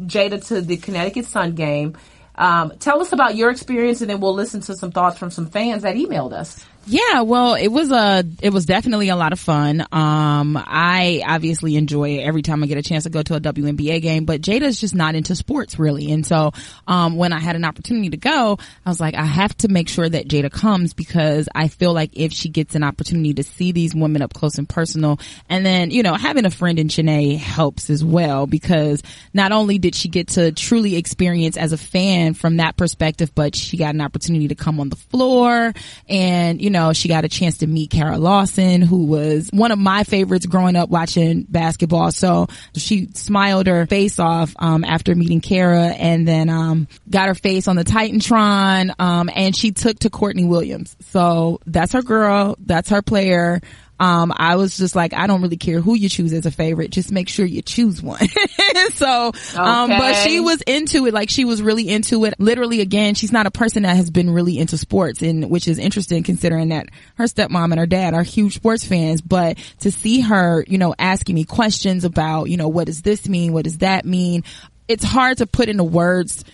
Speaker 2: Jada to the Connecticut Sun game. Um, tell us about your experience and then we'll listen to some thoughts from some fans that emailed us.
Speaker 4: Yeah, well, it was a, it was definitely a lot of fun. Um, I obviously enjoy it every time I get a chance to go to a WNBA game, but Jada's just not into sports really. And so, um, when I had an opportunity to go, I was like, I have to make sure that Jada comes because I feel like if she gets an opportunity to see these women up close and personal, and then, you know, having a friend in Chiney helps as well because not only did she get to truly experience as a fan from that perspective, but she got an opportunity to come on the floor and, you know, she got a chance to meet Kara Lawson, who was one of my favorites growing up watching basketball. So she smiled her face off, um, after meeting Kara and then, um, got her face on the Titantron, um, and she took to Courtney Williams. So that's her girl. That's her player. Um, I was just like, I don't really care who you choose as a favorite. Just make sure you choose one. so, um, but she was into it. Like she was really into it. Literally again, she's not a person that has been really into sports and which is interesting considering that her stepmom and her dad are huge sports fans. But to see her, you know, asking me questions about, you know, what does this mean? What does that mean? It's hard to put into words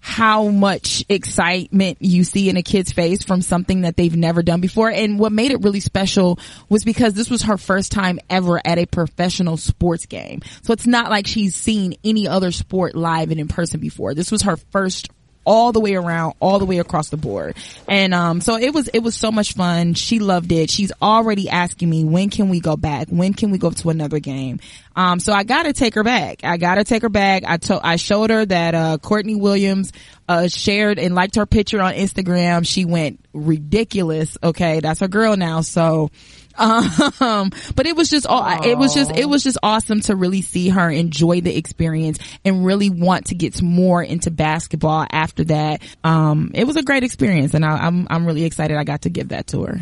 Speaker 4: how much excitement you see in a kid's face from something that they've never done before. And what made it really special was because this was her first time ever at a professional sports game. So it's not like she's seen any other sport live and in person before. This was her first all the way around, all the way across the board. And um so it was it was so much fun. She loved it. She's already asking me when can we go back? When can we go to another game? Um so I got to take her back. I got to take her back. I told I showed her that uh Courtney Williams uh shared and liked her picture on Instagram. She went ridiculous. Okay, that's her girl now. So um, but it was just all, it was just, it was just awesome to really see her enjoy the experience and really want to get more into basketball after that. Um, it was a great experience and I, I'm, I'm really excited I got to give that to her.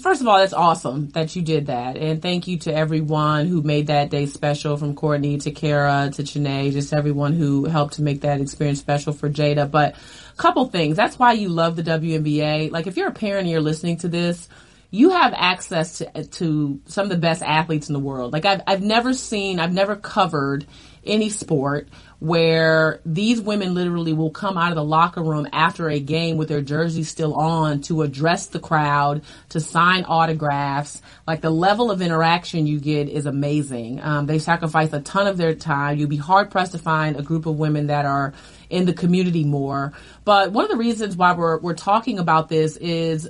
Speaker 2: first of all, it's awesome that you did that. And thank you to everyone who made that day special from Courtney to Kara to Chiney, just everyone who helped to make that experience special for Jada. But a couple things. That's why you love the WNBA. Like if you're a parent and you're listening to this, you have access to, to some of the best athletes in the world. Like I've, I've never seen, I've never covered any sport where these women literally will come out of the locker room after a game with their jerseys still on to address the crowd, to sign autographs. Like the level of interaction you get is amazing. Um, they sacrifice a ton of their time. You'd be hard pressed to find a group of women that are in the community more. But one of the reasons why we're, we're talking about this is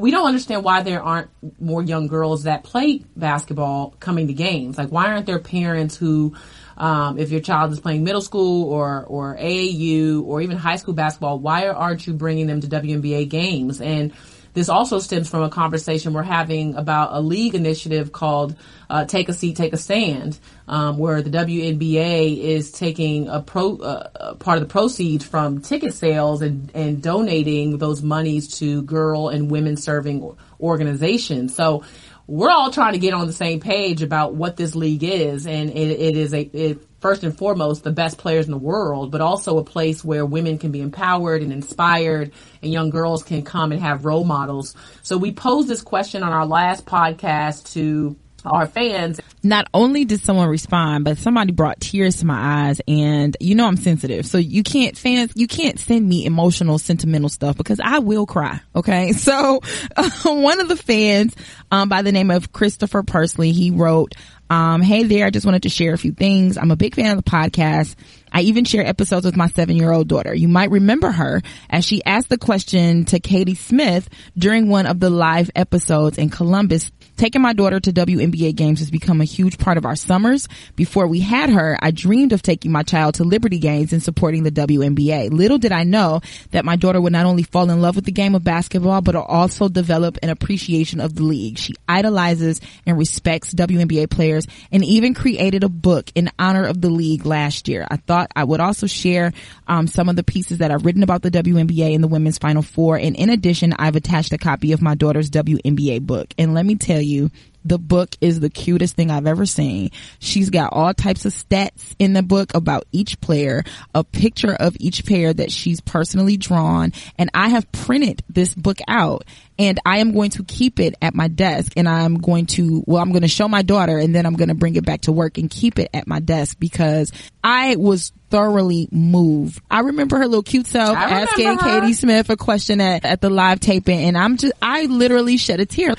Speaker 2: we don't understand why there aren't more young girls that play basketball coming to games. Like, why aren't there parents who, um, if your child is playing middle school or or AAU or even high school basketball, why aren't you bringing them to WNBA games? And this also stems from a conversation we're having about a league initiative called uh, "Take a Seat, Take a Stand," um, where the WNBA is taking a pro uh, part of the proceeds from ticket sales and and donating those monies to girl and women serving organizations. So we're all trying to get on the same page about what this league is, and it, it is a it, first and foremost the best players in the world, but also a place where women can be empowered and inspired and young girls can come and have role models. So we posed this question on our last podcast to our fans.
Speaker 4: Not only did someone respond, but somebody brought tears to my eyes and you know I'm sensitive. So you can't fans, you can't send me emotional, sentimental stuff because I will cry. Okay. So uh, one of the fans, um, by the name of Christopher Persley, he wrote, um, hey there, I just wanted to share a few things. I'm a big fan of the podcast. I even share episodes with my seven year old daughter. You might remember her as she asked the question to Katie Smith during one of the live episodes in Columbus Taking my daughter to WNBA games has become a huge part of our summers. Before we had her, I dreamed of taking my child to Liberty games and supporting the WNBA. Little did I know that my daughter would not only fall in love with the game of basketball, but also develop an appreciation of the league. She idolizes and respects WNBA players and even created a book in honor of the league last year. I thought I would also share um, some of the pieces that I've written about the WNBA and the women's final four. And in addition, I've attached a copy of my daughter's WNBA book. And let me tell you, the book is the cutest thing I've ever seen. She's got all types of stats in the book about each player, a picture of each player that she's personally drawn, and I have printed this book out and I am going to keep it at my desk and I'm going to, well, I'm going to show my daughter and then I'm going to bring it back to work and keep it at my desk because I was thoroughly moved. I remember her little cute self asking her. Katie Smith a question at, at the live taping and I'm just, I literally shed a tear.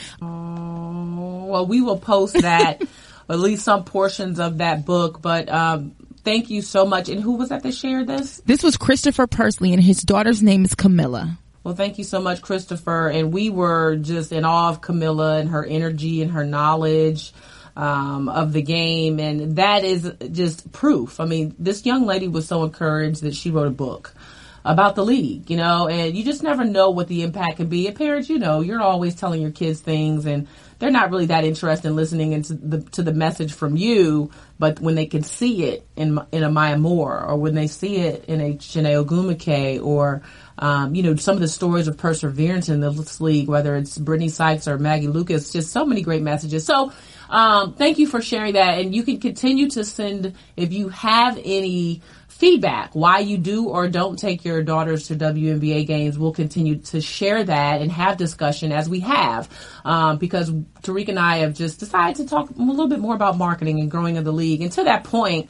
Speaker 2: Well, we will post that, at least some portions of that book, but, um, thank you so much. And who was that that shared this?
Speaker 4: This was Christopher Persley and his daughter's name is Camilla.
Speaker 2: Well, thank you so much, Christopher. And we were just in awe of Camilla and her energy and her knowledge. Um, of the game, and that is just proof. I mean, this young lady was so encouraged that she wrote a book about the league, you know, and you just never know what the impact can be. And parents, you know, you're always telling your kids things and they're not really that interested in listening into the to the message from you. But when they can see it in in a Maya Moore, or when they see it in a Chiney Ogwumike, or um, you know some of the stories of perseverance in this league, whether it's Brittney Sykes or Maggie Lucas, just so many great messages. So. Um, thank you for sharing that, and you can continue to send if you have any feedback, why you do or don't take your daughters to WNBA games. We'll continue to share that and have discussion as we have, um, because Tariq and I have just decided to talk a little bit more about marketing and growing of the league. And to that point,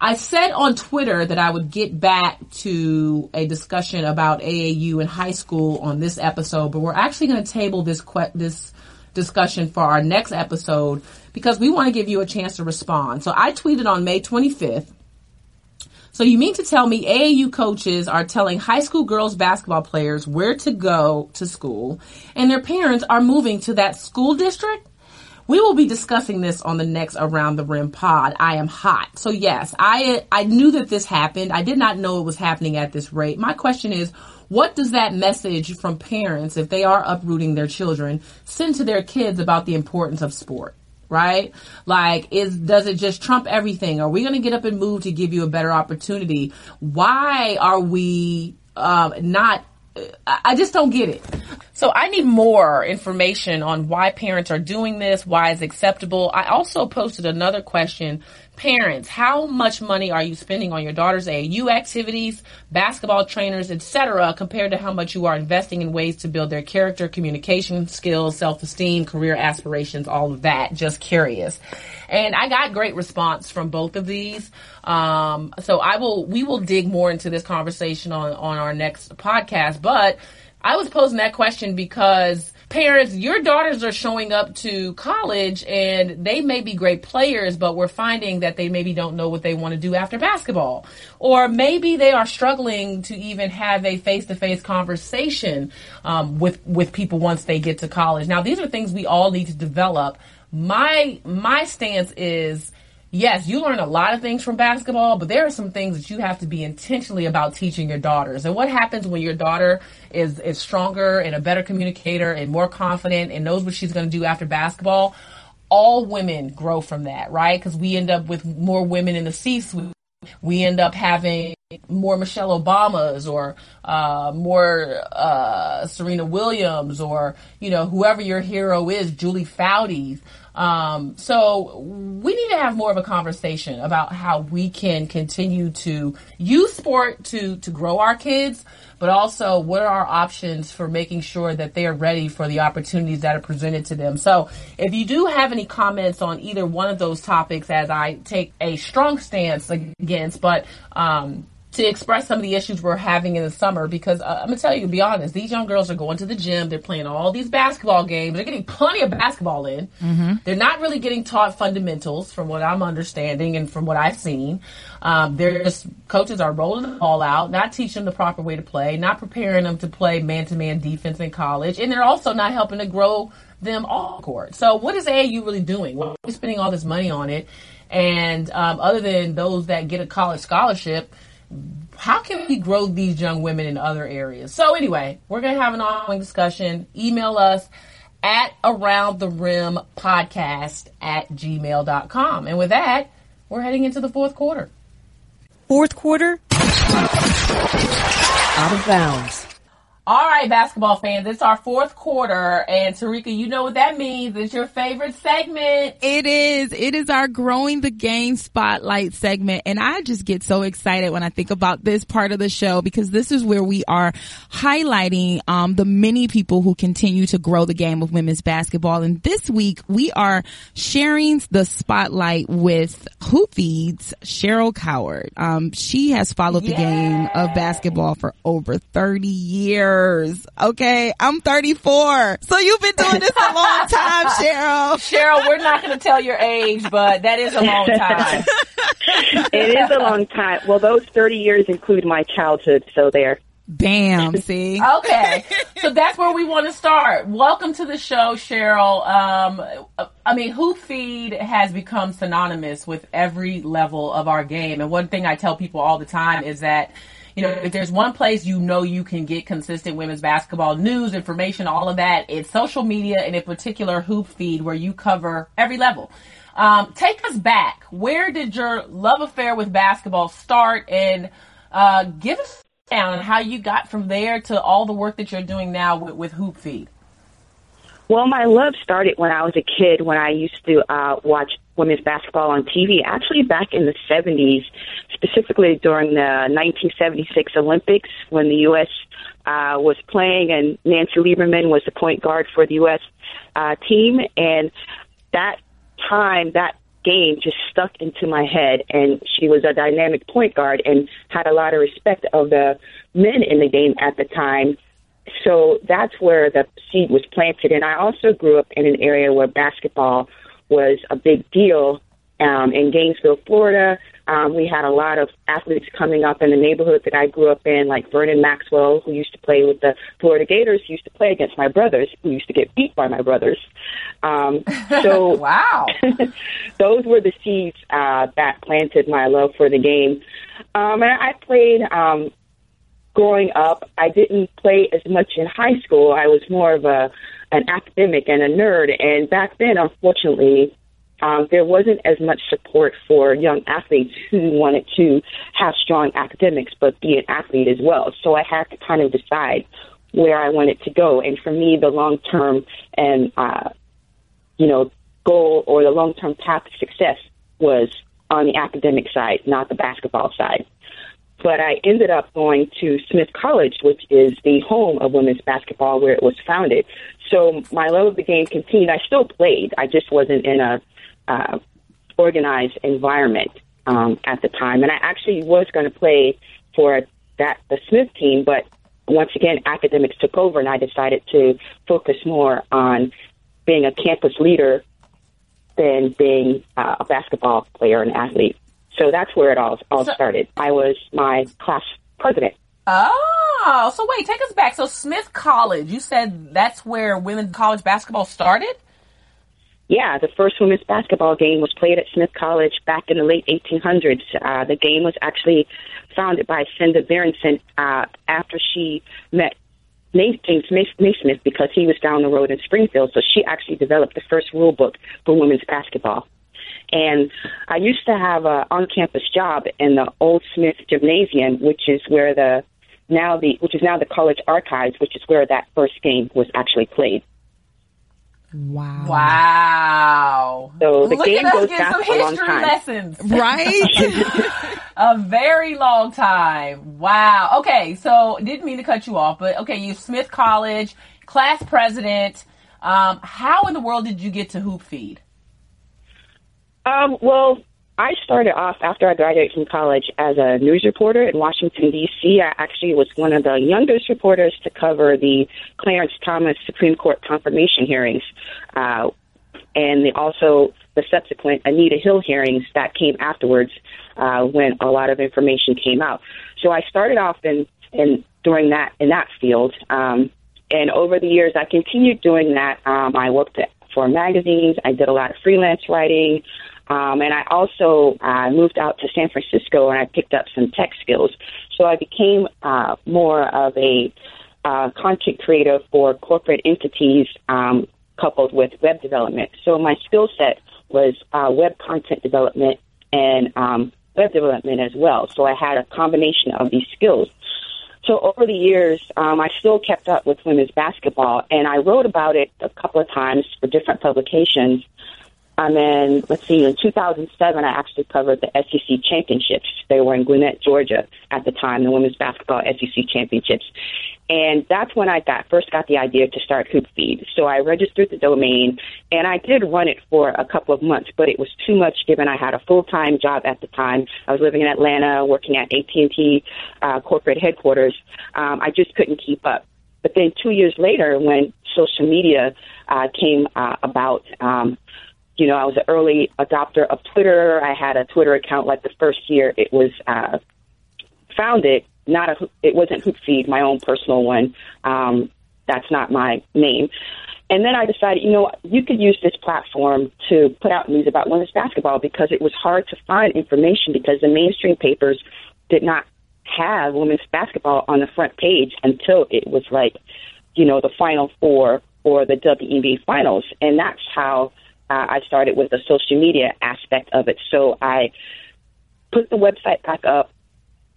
Speaker 2: I said on Twitter that I would get back to a discussion about AAU and high school on this episode, but we're actually going to table this que- this discussion for our next episode because we want to give you a chance to respond. So I tweeted on May 25th so you mean to tell me AAU coaches are telling high school girls basketball players where to go to school and their parents are moving to that school district? We will be discussing this on the next Around the Rim pod. I am hot. So yes, I I knew that this happened. I did not know it was happening at this rate. My question is, what does that message from parents, if they are uprooting their children, send to their kids about the importance of sport? Right? Like, is does it just trump everything? Are we going to get up and move to give you a better opportunity? Why are we um, not? I just don't get it. So I need more information on why parents are doing this, why it's acceptable. I also posted another question. Parents, how much money are you spending on your daughter's AAU activities, basketball trainers, etc., compared to how much you are investing in ways to build their character, communication skills, self-esteem, career aspirations, all of that? Just curious. And I got great response from both of these. Um, so I will, we will dig more into this conversation on, on our next podcast, but I was posing that question because parents, your daughters are showing up to college and they may be great players, but we're finding that they maybe don't know what they want to do after basketball. Or maybe they are struggling to even have a face-to-face conversation um, with with people once they get to college. Now, these are things we all need to develop. My my stance is yes, you learn a lot of things from basketball, but there are some things that you have to be intentionally about teaching your daughters. And what happens when your daughter is, is stronger and a better communicator and more confident and knows what she's going to do after basketball? All women grow from that, right? Because we end up with more women in the C-suite. We end up having more Michelle Obamas or uh, more uh, Serena Williams or you know whoever your hero is, Julie Foudy's. Um, so we need to have more of a conversation about how we can continue to use sport to to grow our kids, but also what are our options for making sure that they are ready for the opportunities that are presented to them. So if you do have any comments on either one of those topics, as I take a strong stance against, but um, to express some of the issues we're having in the summer because uh, I'm gonna tell you, to be honest, these young girls are going to the gym, they're playing all these basketball games, they're getting plenty of basketball in. Mm-hmm. They're not really getting taught fundamentals from what I'm understanding and from what I've seen. Um, they're just coaches are rolling the ball out, not teaching them the proper way to play, not preparing them to play man-to-man defense in college, and they're also not helping to grow them all court. So what is AAU really doing? Why are we spending all this money on it? And um, other than those that get a college scholarship how can we grow these young women in other areas? So anyway, we're going to have an ongoing discussion. Email us at around the rim podcast at gmail.com. And with that, we're heading into the fourth quarter.
Speaker 7: Fourth quarter? Out of bounds.
Speaker 2: All right, basketball fans, it's our fourth quarter, and Terrika, you know what that means. It's your favorite segment.
Speaker 4: It is. It is our growing the game spotlight segment, and I just get so excited when I think about this part of the show because this is where we are highlighting um, the many people who continue to grow the game of women's basketball. And this week, we are sharing the spotlight with Hoop Feed's Cheryl Coward. Um, she has followed yeah. the game of basketball for over 30 years years. Okay. I'm 34. So you've been doing this a long time, Cheryl.
Speaker 2: Cheryl, we're not going to tell your age, but that is a long time.
Speaker 8: it is a long time. Well, those 30 years include my childhood. So there.
Speaker 4: Bam, see?
Speaker 2: okay. So that's where we want to start. Welcome to the show, Cheryl. Um, I mean, Hoop Feed has become synonymous with every level of our game. And one thing I tell people all the time is that you know, if there's one place you know you can get consistent women's basketball news, information, all of that, it's social media and in particular Hoop Feed where you cover every level. Um, take us back. Where did your love affair with basketball start and uh, give us down how you got from there to all the work that you're doing now with, with Hoop Feed?
Speaker 8: Well, my love started when I was a kid when I used to uh, watch women's basketball on TV, actually back in the 70s, specifically during the 1976 Olympics when the U.S. Uh, was playing and Nancy Lieberman was the point guard for the U.S. Uh, team. And that time, that game just stuck into my head. And she was a dynamic point guard and had a lot of respect of the men in the game at the time. So that's where the seed was planted. And I also grew up in an area where basketball was a big deal. Um, in Gainesville, Florida, um, we had a lot of athletes coming up in the neighborhood that I grew up in, like Vernon Maxwell, who used to play with the Florida Gators, used to play against my brothers, who used to get beat by my brothers. Um, so,
Speaker 2: wow,
Speaker 8: those were the seeds uh, that planted my love for the game. Um, and I played um, growing up. I didn't play as much in high school. I was more of a an academic and a nerd. And back then, unfortunately, um, there wasn't as much support for young athletes who wanted to have strong academics but be an athlete as well. So I had to kind of decide where I wanted to go. And for me, the long term and, uh, you know, goal or the long term path to success was on the academic side, not the basketball side. But I ended up going to Smith College, which is the home of women's basketball where it was founded. So my love of the game continued. I still played. I just wasn't in a uh, organized environment um, at the time. And I actually was going to play for that the Smith team, but once again, academics took over, and I decided to focus more on being a campus leader than being uh, a basketball player and athlete. So that's where it all all
Speaker 2: So-
Speaker 8: started. I was my class president.
Speaker 2: Oh, so wait, take us back. So Smith College, you said that's where women's college basketball started?
Speaker 8: Yeah, the first women's basketball game was played at Smith College back in the late 1800s. Uh, the game was actually founded by Senda Berenson uh, after she met James Naismith because he was down the road in Springfield. So she actually developed the first rule book for women's basketball. And I used to have a on-campus job in the Old Smith Gymnasium, which is where the now the which is now the college archives, which is where that first game was actually played.
Speaker 4: Wow.
Speaker 2: Wow.
Speaker 8: So the
Speaker 2: Look
Speaker 8: game
Speaker 2: at us
Speaker 8: goes back
Speaker 2: some
Speaker 8: a long
Speaker 2: history
Speaker 8: time.
Speaker 2: lessons.
Speaker 4: Right?
Speaker 2: A very long time. Wow. Okay, so didn't mean to cut you off, but okay, you Smith College, class president. Um, how in the world did you get to Hoop Feed?
Speaker 8: Um, well, I started off after I graduated from college as a news reporter in Washington, D.C. I actually was one of the youngest reporters to cover the Clarence Thomas Supreme Court confirmation hearings, uh, and the, also the subsequent Anita Hill hearings that came afterwards uh, when a lot of information came out. So I started off in, in during that in that field, um, and over the years I continued doing that. Um, I worked for magazines. I did a lot of freelance writing. Um, and I also uh, moved out to San Francisco and I picked up some tech skills. So I became uh, more of a uh, content creator for corporate entities um, coupled with web development. So my skill set was uh, web content development and um, web development as well. So I had a combination of these skills. So over the years, um, I still kept up with women's basketball, and I wrote about it a couple of times for different publications. And then, let's see, in 2007, I actually covered the SEC championships. They were in Gwinnett, Georgia at the time, the women's basketball SEC championships. And that's when I got first got the idea to start Hoopfeed. So I registered the domain, and I did run it for a couple of months, but it was too much given I had a full time job at the time. I was living in Atlanta, working at AT and T uh, corporate headquarters. Um, I just couldn't keep up. But then two years later, when social media uh, came uh, about, um, you know, I was an early adopter of Twitter. I had a Twitter account like the first year it was uh, founded. Not a, it wasn't Hoopfeed, my own personal one. Um, that's not my name. And then I decided, you know, you could use this platform to put out news about women's basketball because it was hard to find information because the mainstream papers did not have women's basketball on the front page until it was like, you know, the Final Four or the WNBA Finals, and that's how uh, I started with the social media aspect of it. So I put the website back up,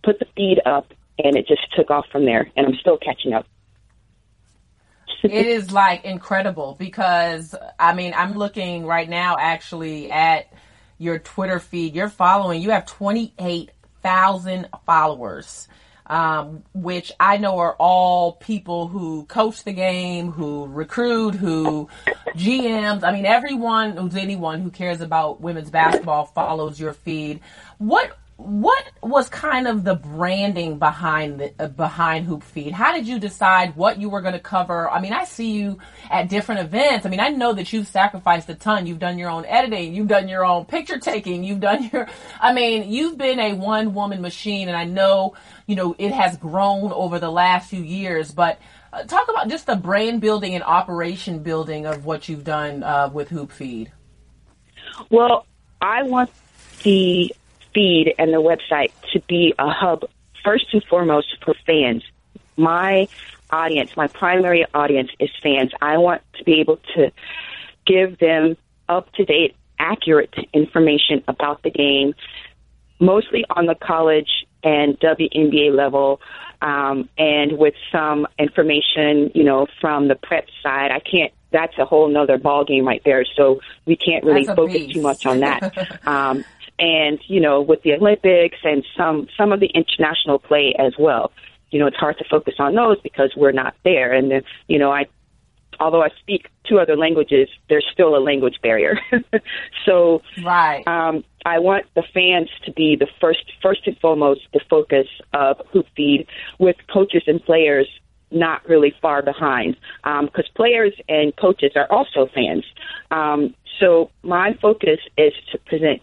Speaker 8: put the feed up, and it just took off from there. And I'm still catching up.
Speaker 2: it is like incredible because I mean I'm looking right now actually at your Twitter feed. You're following. You have twenty eight thousand followers, um, which I know are all people who coach the game, who recruit, who GMs. I mean everyone who's anyone who cares about women's basketball follows your feed. What what was kind of the branding behind the uh, behind Hoop Feed? How did you decide what you were going to cover? I mean, I see you at different events. I mean, I know that you've sacrificed a ton. You've done your own editing, you've done your own picture taking, you've done your. I mean, you've been a one woman machine, and I know you know it has grown over the last few years. But uh, talk about just the brand building and operation building of what you've done uh, with Hoop Feed.
Speaker 8: Well, I want the feed and the website to be a hub first and foremost for fans. My audience, my primary audience is fans. I want to be able to give them up to date, accurate information about the game, mostly on the college and WNBA level, um, and with some information, you know, from the prep side. I can't. That's a whole nother ball game right there. So we can't really focus
Speaker 2: beast.
Speaker 8: too much on that. um, and you know, with the Olympics and some some of the international play as well. You know, it's hard to focus on those because we're not there. And then, you know, I although I speak two other languages, there's still a language barrier. so
Speaker 2: Right.
Speaker 8: um, I want the fans to be the first, first and foremost, the focus of Hoop Feed, with coaches and players not really far behind, because players and coaches are also fans. Um, so my focus is to present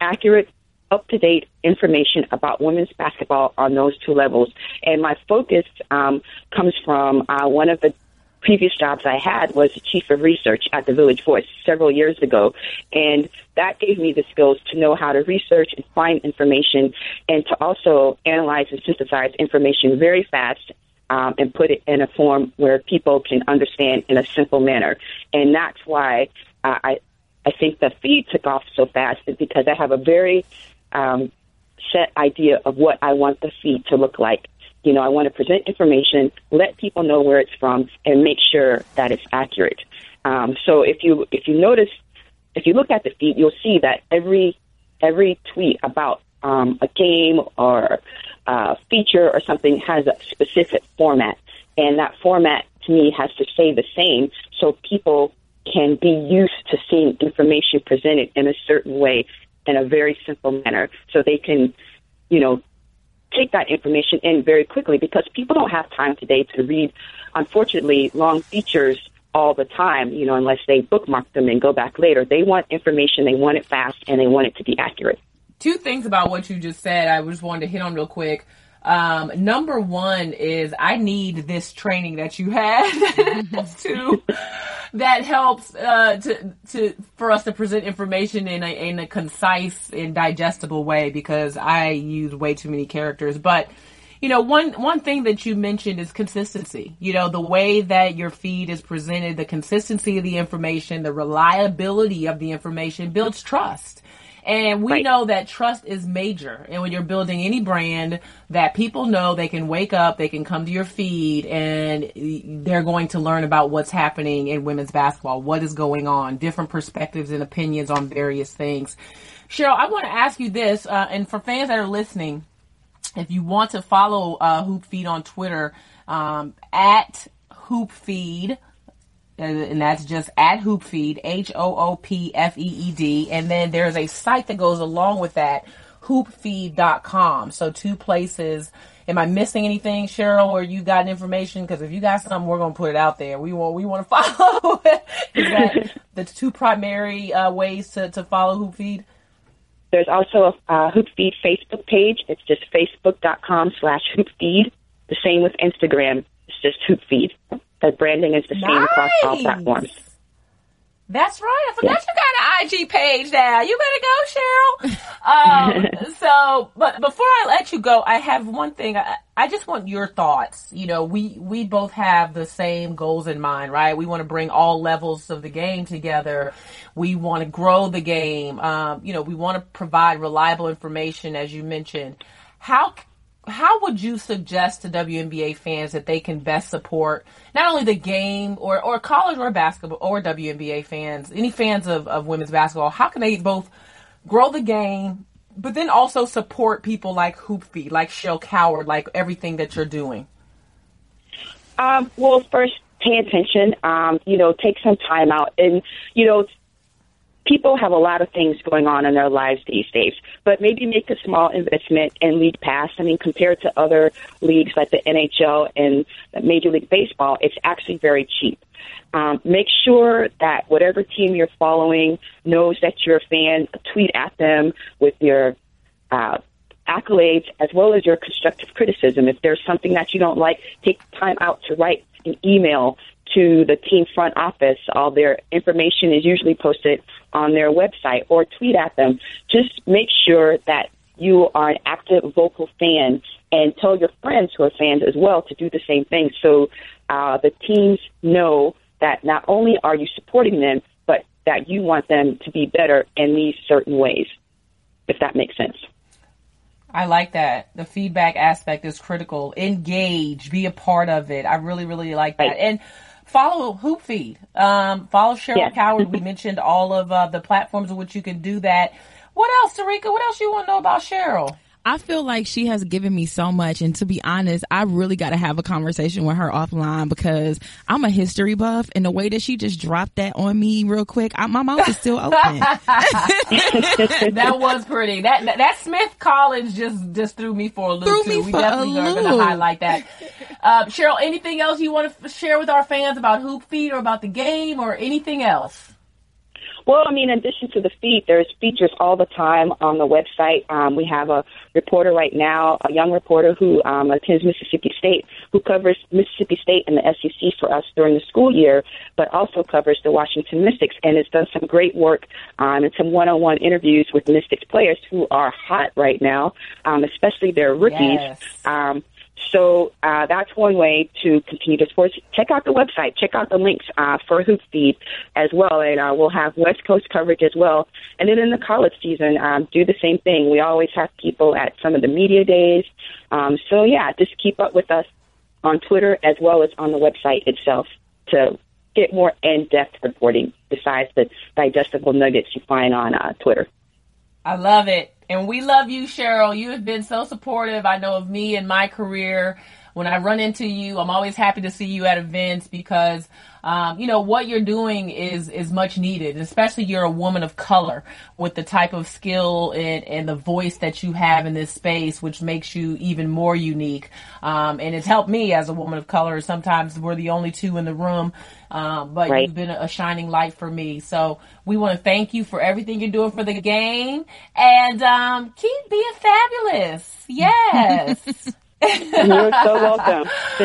Speaker 8: accurate, up to date information about women's basketball on those two levels. And my focus um, comes from uh, one of the previous jobs I had was chief of research at the Village Voice several years ago. And that gave me the skills to know how to research and find information and to also analyze and synthesize information very fast um, and put it in a form where people can understand in a simple manner. And that's why uh, I, I think the feed took off so fast is because I have a very um, set idea of what I want the feed to look like. You know, I want to present information, let people know where it's from, and make sure that it's accurate. Um, so if you if you notice, if you look at the feed, you'll see that every every tweet about um, a game or a feature or something has a specific format, and that format to me has to stay the same so people can be used to seeing information presented in a certain way in a very simple manner, so they can, you know, take that information in very quickly because people don't have time today to read, unfortunately, long features all the time, you know, unless they bookmark them and go back later. They want information, they want it fast, and they want it to be accurate.
Speaker 2: two things about what you just said I just wanted to hit on real quick. Um, number one is I need this training that you had to that helps uh, to to for us to present information in a in a concise and digestible way because I use way too many characters. But you know, one one thing that you mentioned is consistency. You know, the way that your feed is presented, the consistency of the information, the reliability of the information builds trust. And we
Speaker 8: Right.
Speaker 2: know that trust is major. And when you're building any brand that people know they can wake up, they can come to your feed and they're going to learn about what's happening in women's basketball, what is going on, different perspectives and opinions on various things. Cheryl, I want to ask you this, uh, and for fans that are listening, if you want to follow uh, Hoop Feed on Twitter, um, at Hoop Feed, and, that's just at Hoop Feed, H O O P F E E D, and then there's a site that goes along with that, hoopfeed.com. So two places. Am I missing anything, Cheryl, or you got information? Because if you got something, we're gonna put it out there. We want we want to follow. Is that the two primary uh, ways to, to follow Hoop Feed?
Speaker 8: There's also a uh, Hoop Feed Facebook page. It's just facebook.com slash Hoop Feed. The same with Instagram. It's just Hoop Feed. The branding is the same across all platforms.
Speaker 2: That's right. I forgot you got an IG page now. You better go, Cheryl. Um, so, but before I let you go, I have one thing. I, I just want your thoughts. You know, we, we both have the same goals in mind, right? We want to bring all levels of the game together. We want to grow the game. Um, you know, we want to provide reliable information, as you mentioned. How, how would you suggest to WNBA fans that they can best support not only the game or, or college or basketball or WNBA fans, any fans of, of women's basketball, how can they both grow the game, but then also support people like Hoop Feed, like Cheryl Coward, like everything that you're doing?
Speaker 8: Um, well, first, pay attention. Um, you know, take some time out. And, you know, people have a lot of things going on in their lives these days, but maybe make a small investment in League Pass. I mean, compared to other leagues like the NHL and Major League Baseball, it's actually very cheap. Um, make sure that whatever team you're following knows that you're a fan. Tweet at them with your uh, accolades as well as your constructive criticism. If there's something that you don't like, take time out to write an email to the team front office. All their information is usually posted on their website or tweet at them. Just make sure that you are an active vocal fan and tell your friends who are fans as well to do the same thing so uh, the teams know that not only are you supporting them, but that you want them to be better in these certain ways, if that makes sense.
Speaker 2: I like that. The feedback aspect is critical. Engage, be a part of it. I really, really like that.
Speaker 6: Right.
Speaker 2: And follow Hoop Feed. Um, follow Cheryl
Speaker 6: Yes.
Speaker 2: Coward. We mentioned all of uh, the platforms in which you can do that. What else, Terrika? What else you want to know about Cheryl?
Speaker 4: I feel like she has given me so much. And to be honest, I really got to have a conversation with her offline because I'm a history buff and the way that she just dropped that on me real quick, I, my mouth is still open.
Speaker 2: that was pretty. That, that that Smith College just just threw me for a loop
Speaker 4: Threw
Speaker 2: too.
Speaker 4: me
Speaker 2: we
Speaker 4: for a
Speaker 2: definitely are going to
Speaker 4: loop.
Speaker 2: highlight that. Uh, Cheryl, anything else you want to f- share with our fans about Hoop Feed or about the game or anything else?
Speaker 8: Well, I mean, in addition to the feed, there's features all the time on the website. Um, we have a reporter right now, a young reporter who um, attends Mississippi State, who covers Mississippi State and the SEC for us during the school year, but also covers the Washington Mystics and has done some great work um, and some one-on-one interviews with Mystics players who are hot right now, um, especially their rookies.
Speaker 2: Yes.
Speaker 8: Um, so uh, that's one way to continue to sports. Check out the website. Check out the links uh, for Hoop Feed as well, and uh, we'll have West Coast coverage as well. And then in the college season, um, do the same thing. We always have people at some of the media days. Um, so yeah, just keep up with us on Twitter as well as on the website itself to get more in-depth reporting besides the digestible nuggets you find on uh, Twitter.
Speaker 2: I love it. And we love you, Cheryl. You have been so supportive. I know of me and my career. When I run into you, I'm always happy to see you at events because, um, you know, what you're doing is, is much needed, especially you're a woman of color with the type of skill and, and the voice that you have in this space, which makes you even more unique. Um, and it's helped me as a woman of color. Sometimes we're the only two in the room. Um, but
Speaker 8: Right.
Speaker 2: you've been a shining light for me. So we want to thank you for everything you're doing for the game and um, keep being fabulous. Yes.
Speaker 8: You're so welcome.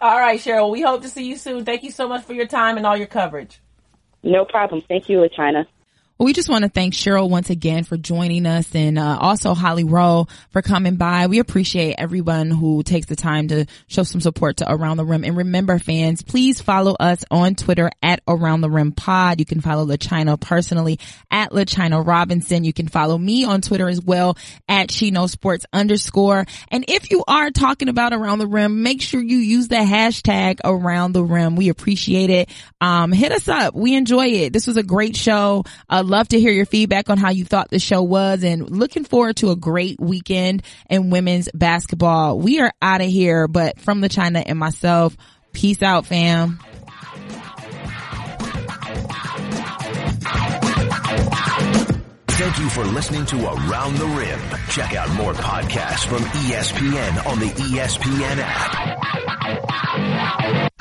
Speaker 2: all right, Cheryl. We hope to see you soon. Thank you so much for your time and all your coverage.
Speaker 8: no problem. Thank you, China.
Speaker 4: Well, we just want to thank Cheryl once again for joining us and uh, also Holly Rowe for coming by. We appreciate everyone who takes the time to show some support to Around the Rim. And remember, fans, please follow us on Twitter at Around the Rim Pod. You can follow LaChina personally at LaChina Robinson. You can follow me on Twitter as well at Chino Sports underscore. And if you are talking about Around the Rim, make sure you use the hashtag Around the Rim. We appreciate it. Um, hit us up. We enjoy it. This was a great show. I'd love to hear your feedback on how you thought the show was and looking forward to a great weekend in women's basketball. We are out of here, but from LaChina and myself, peace out, fam.
Speaker 1: Thank you for listening to Around the Rim. Check out more podcasts from ESPN on the ESPN app.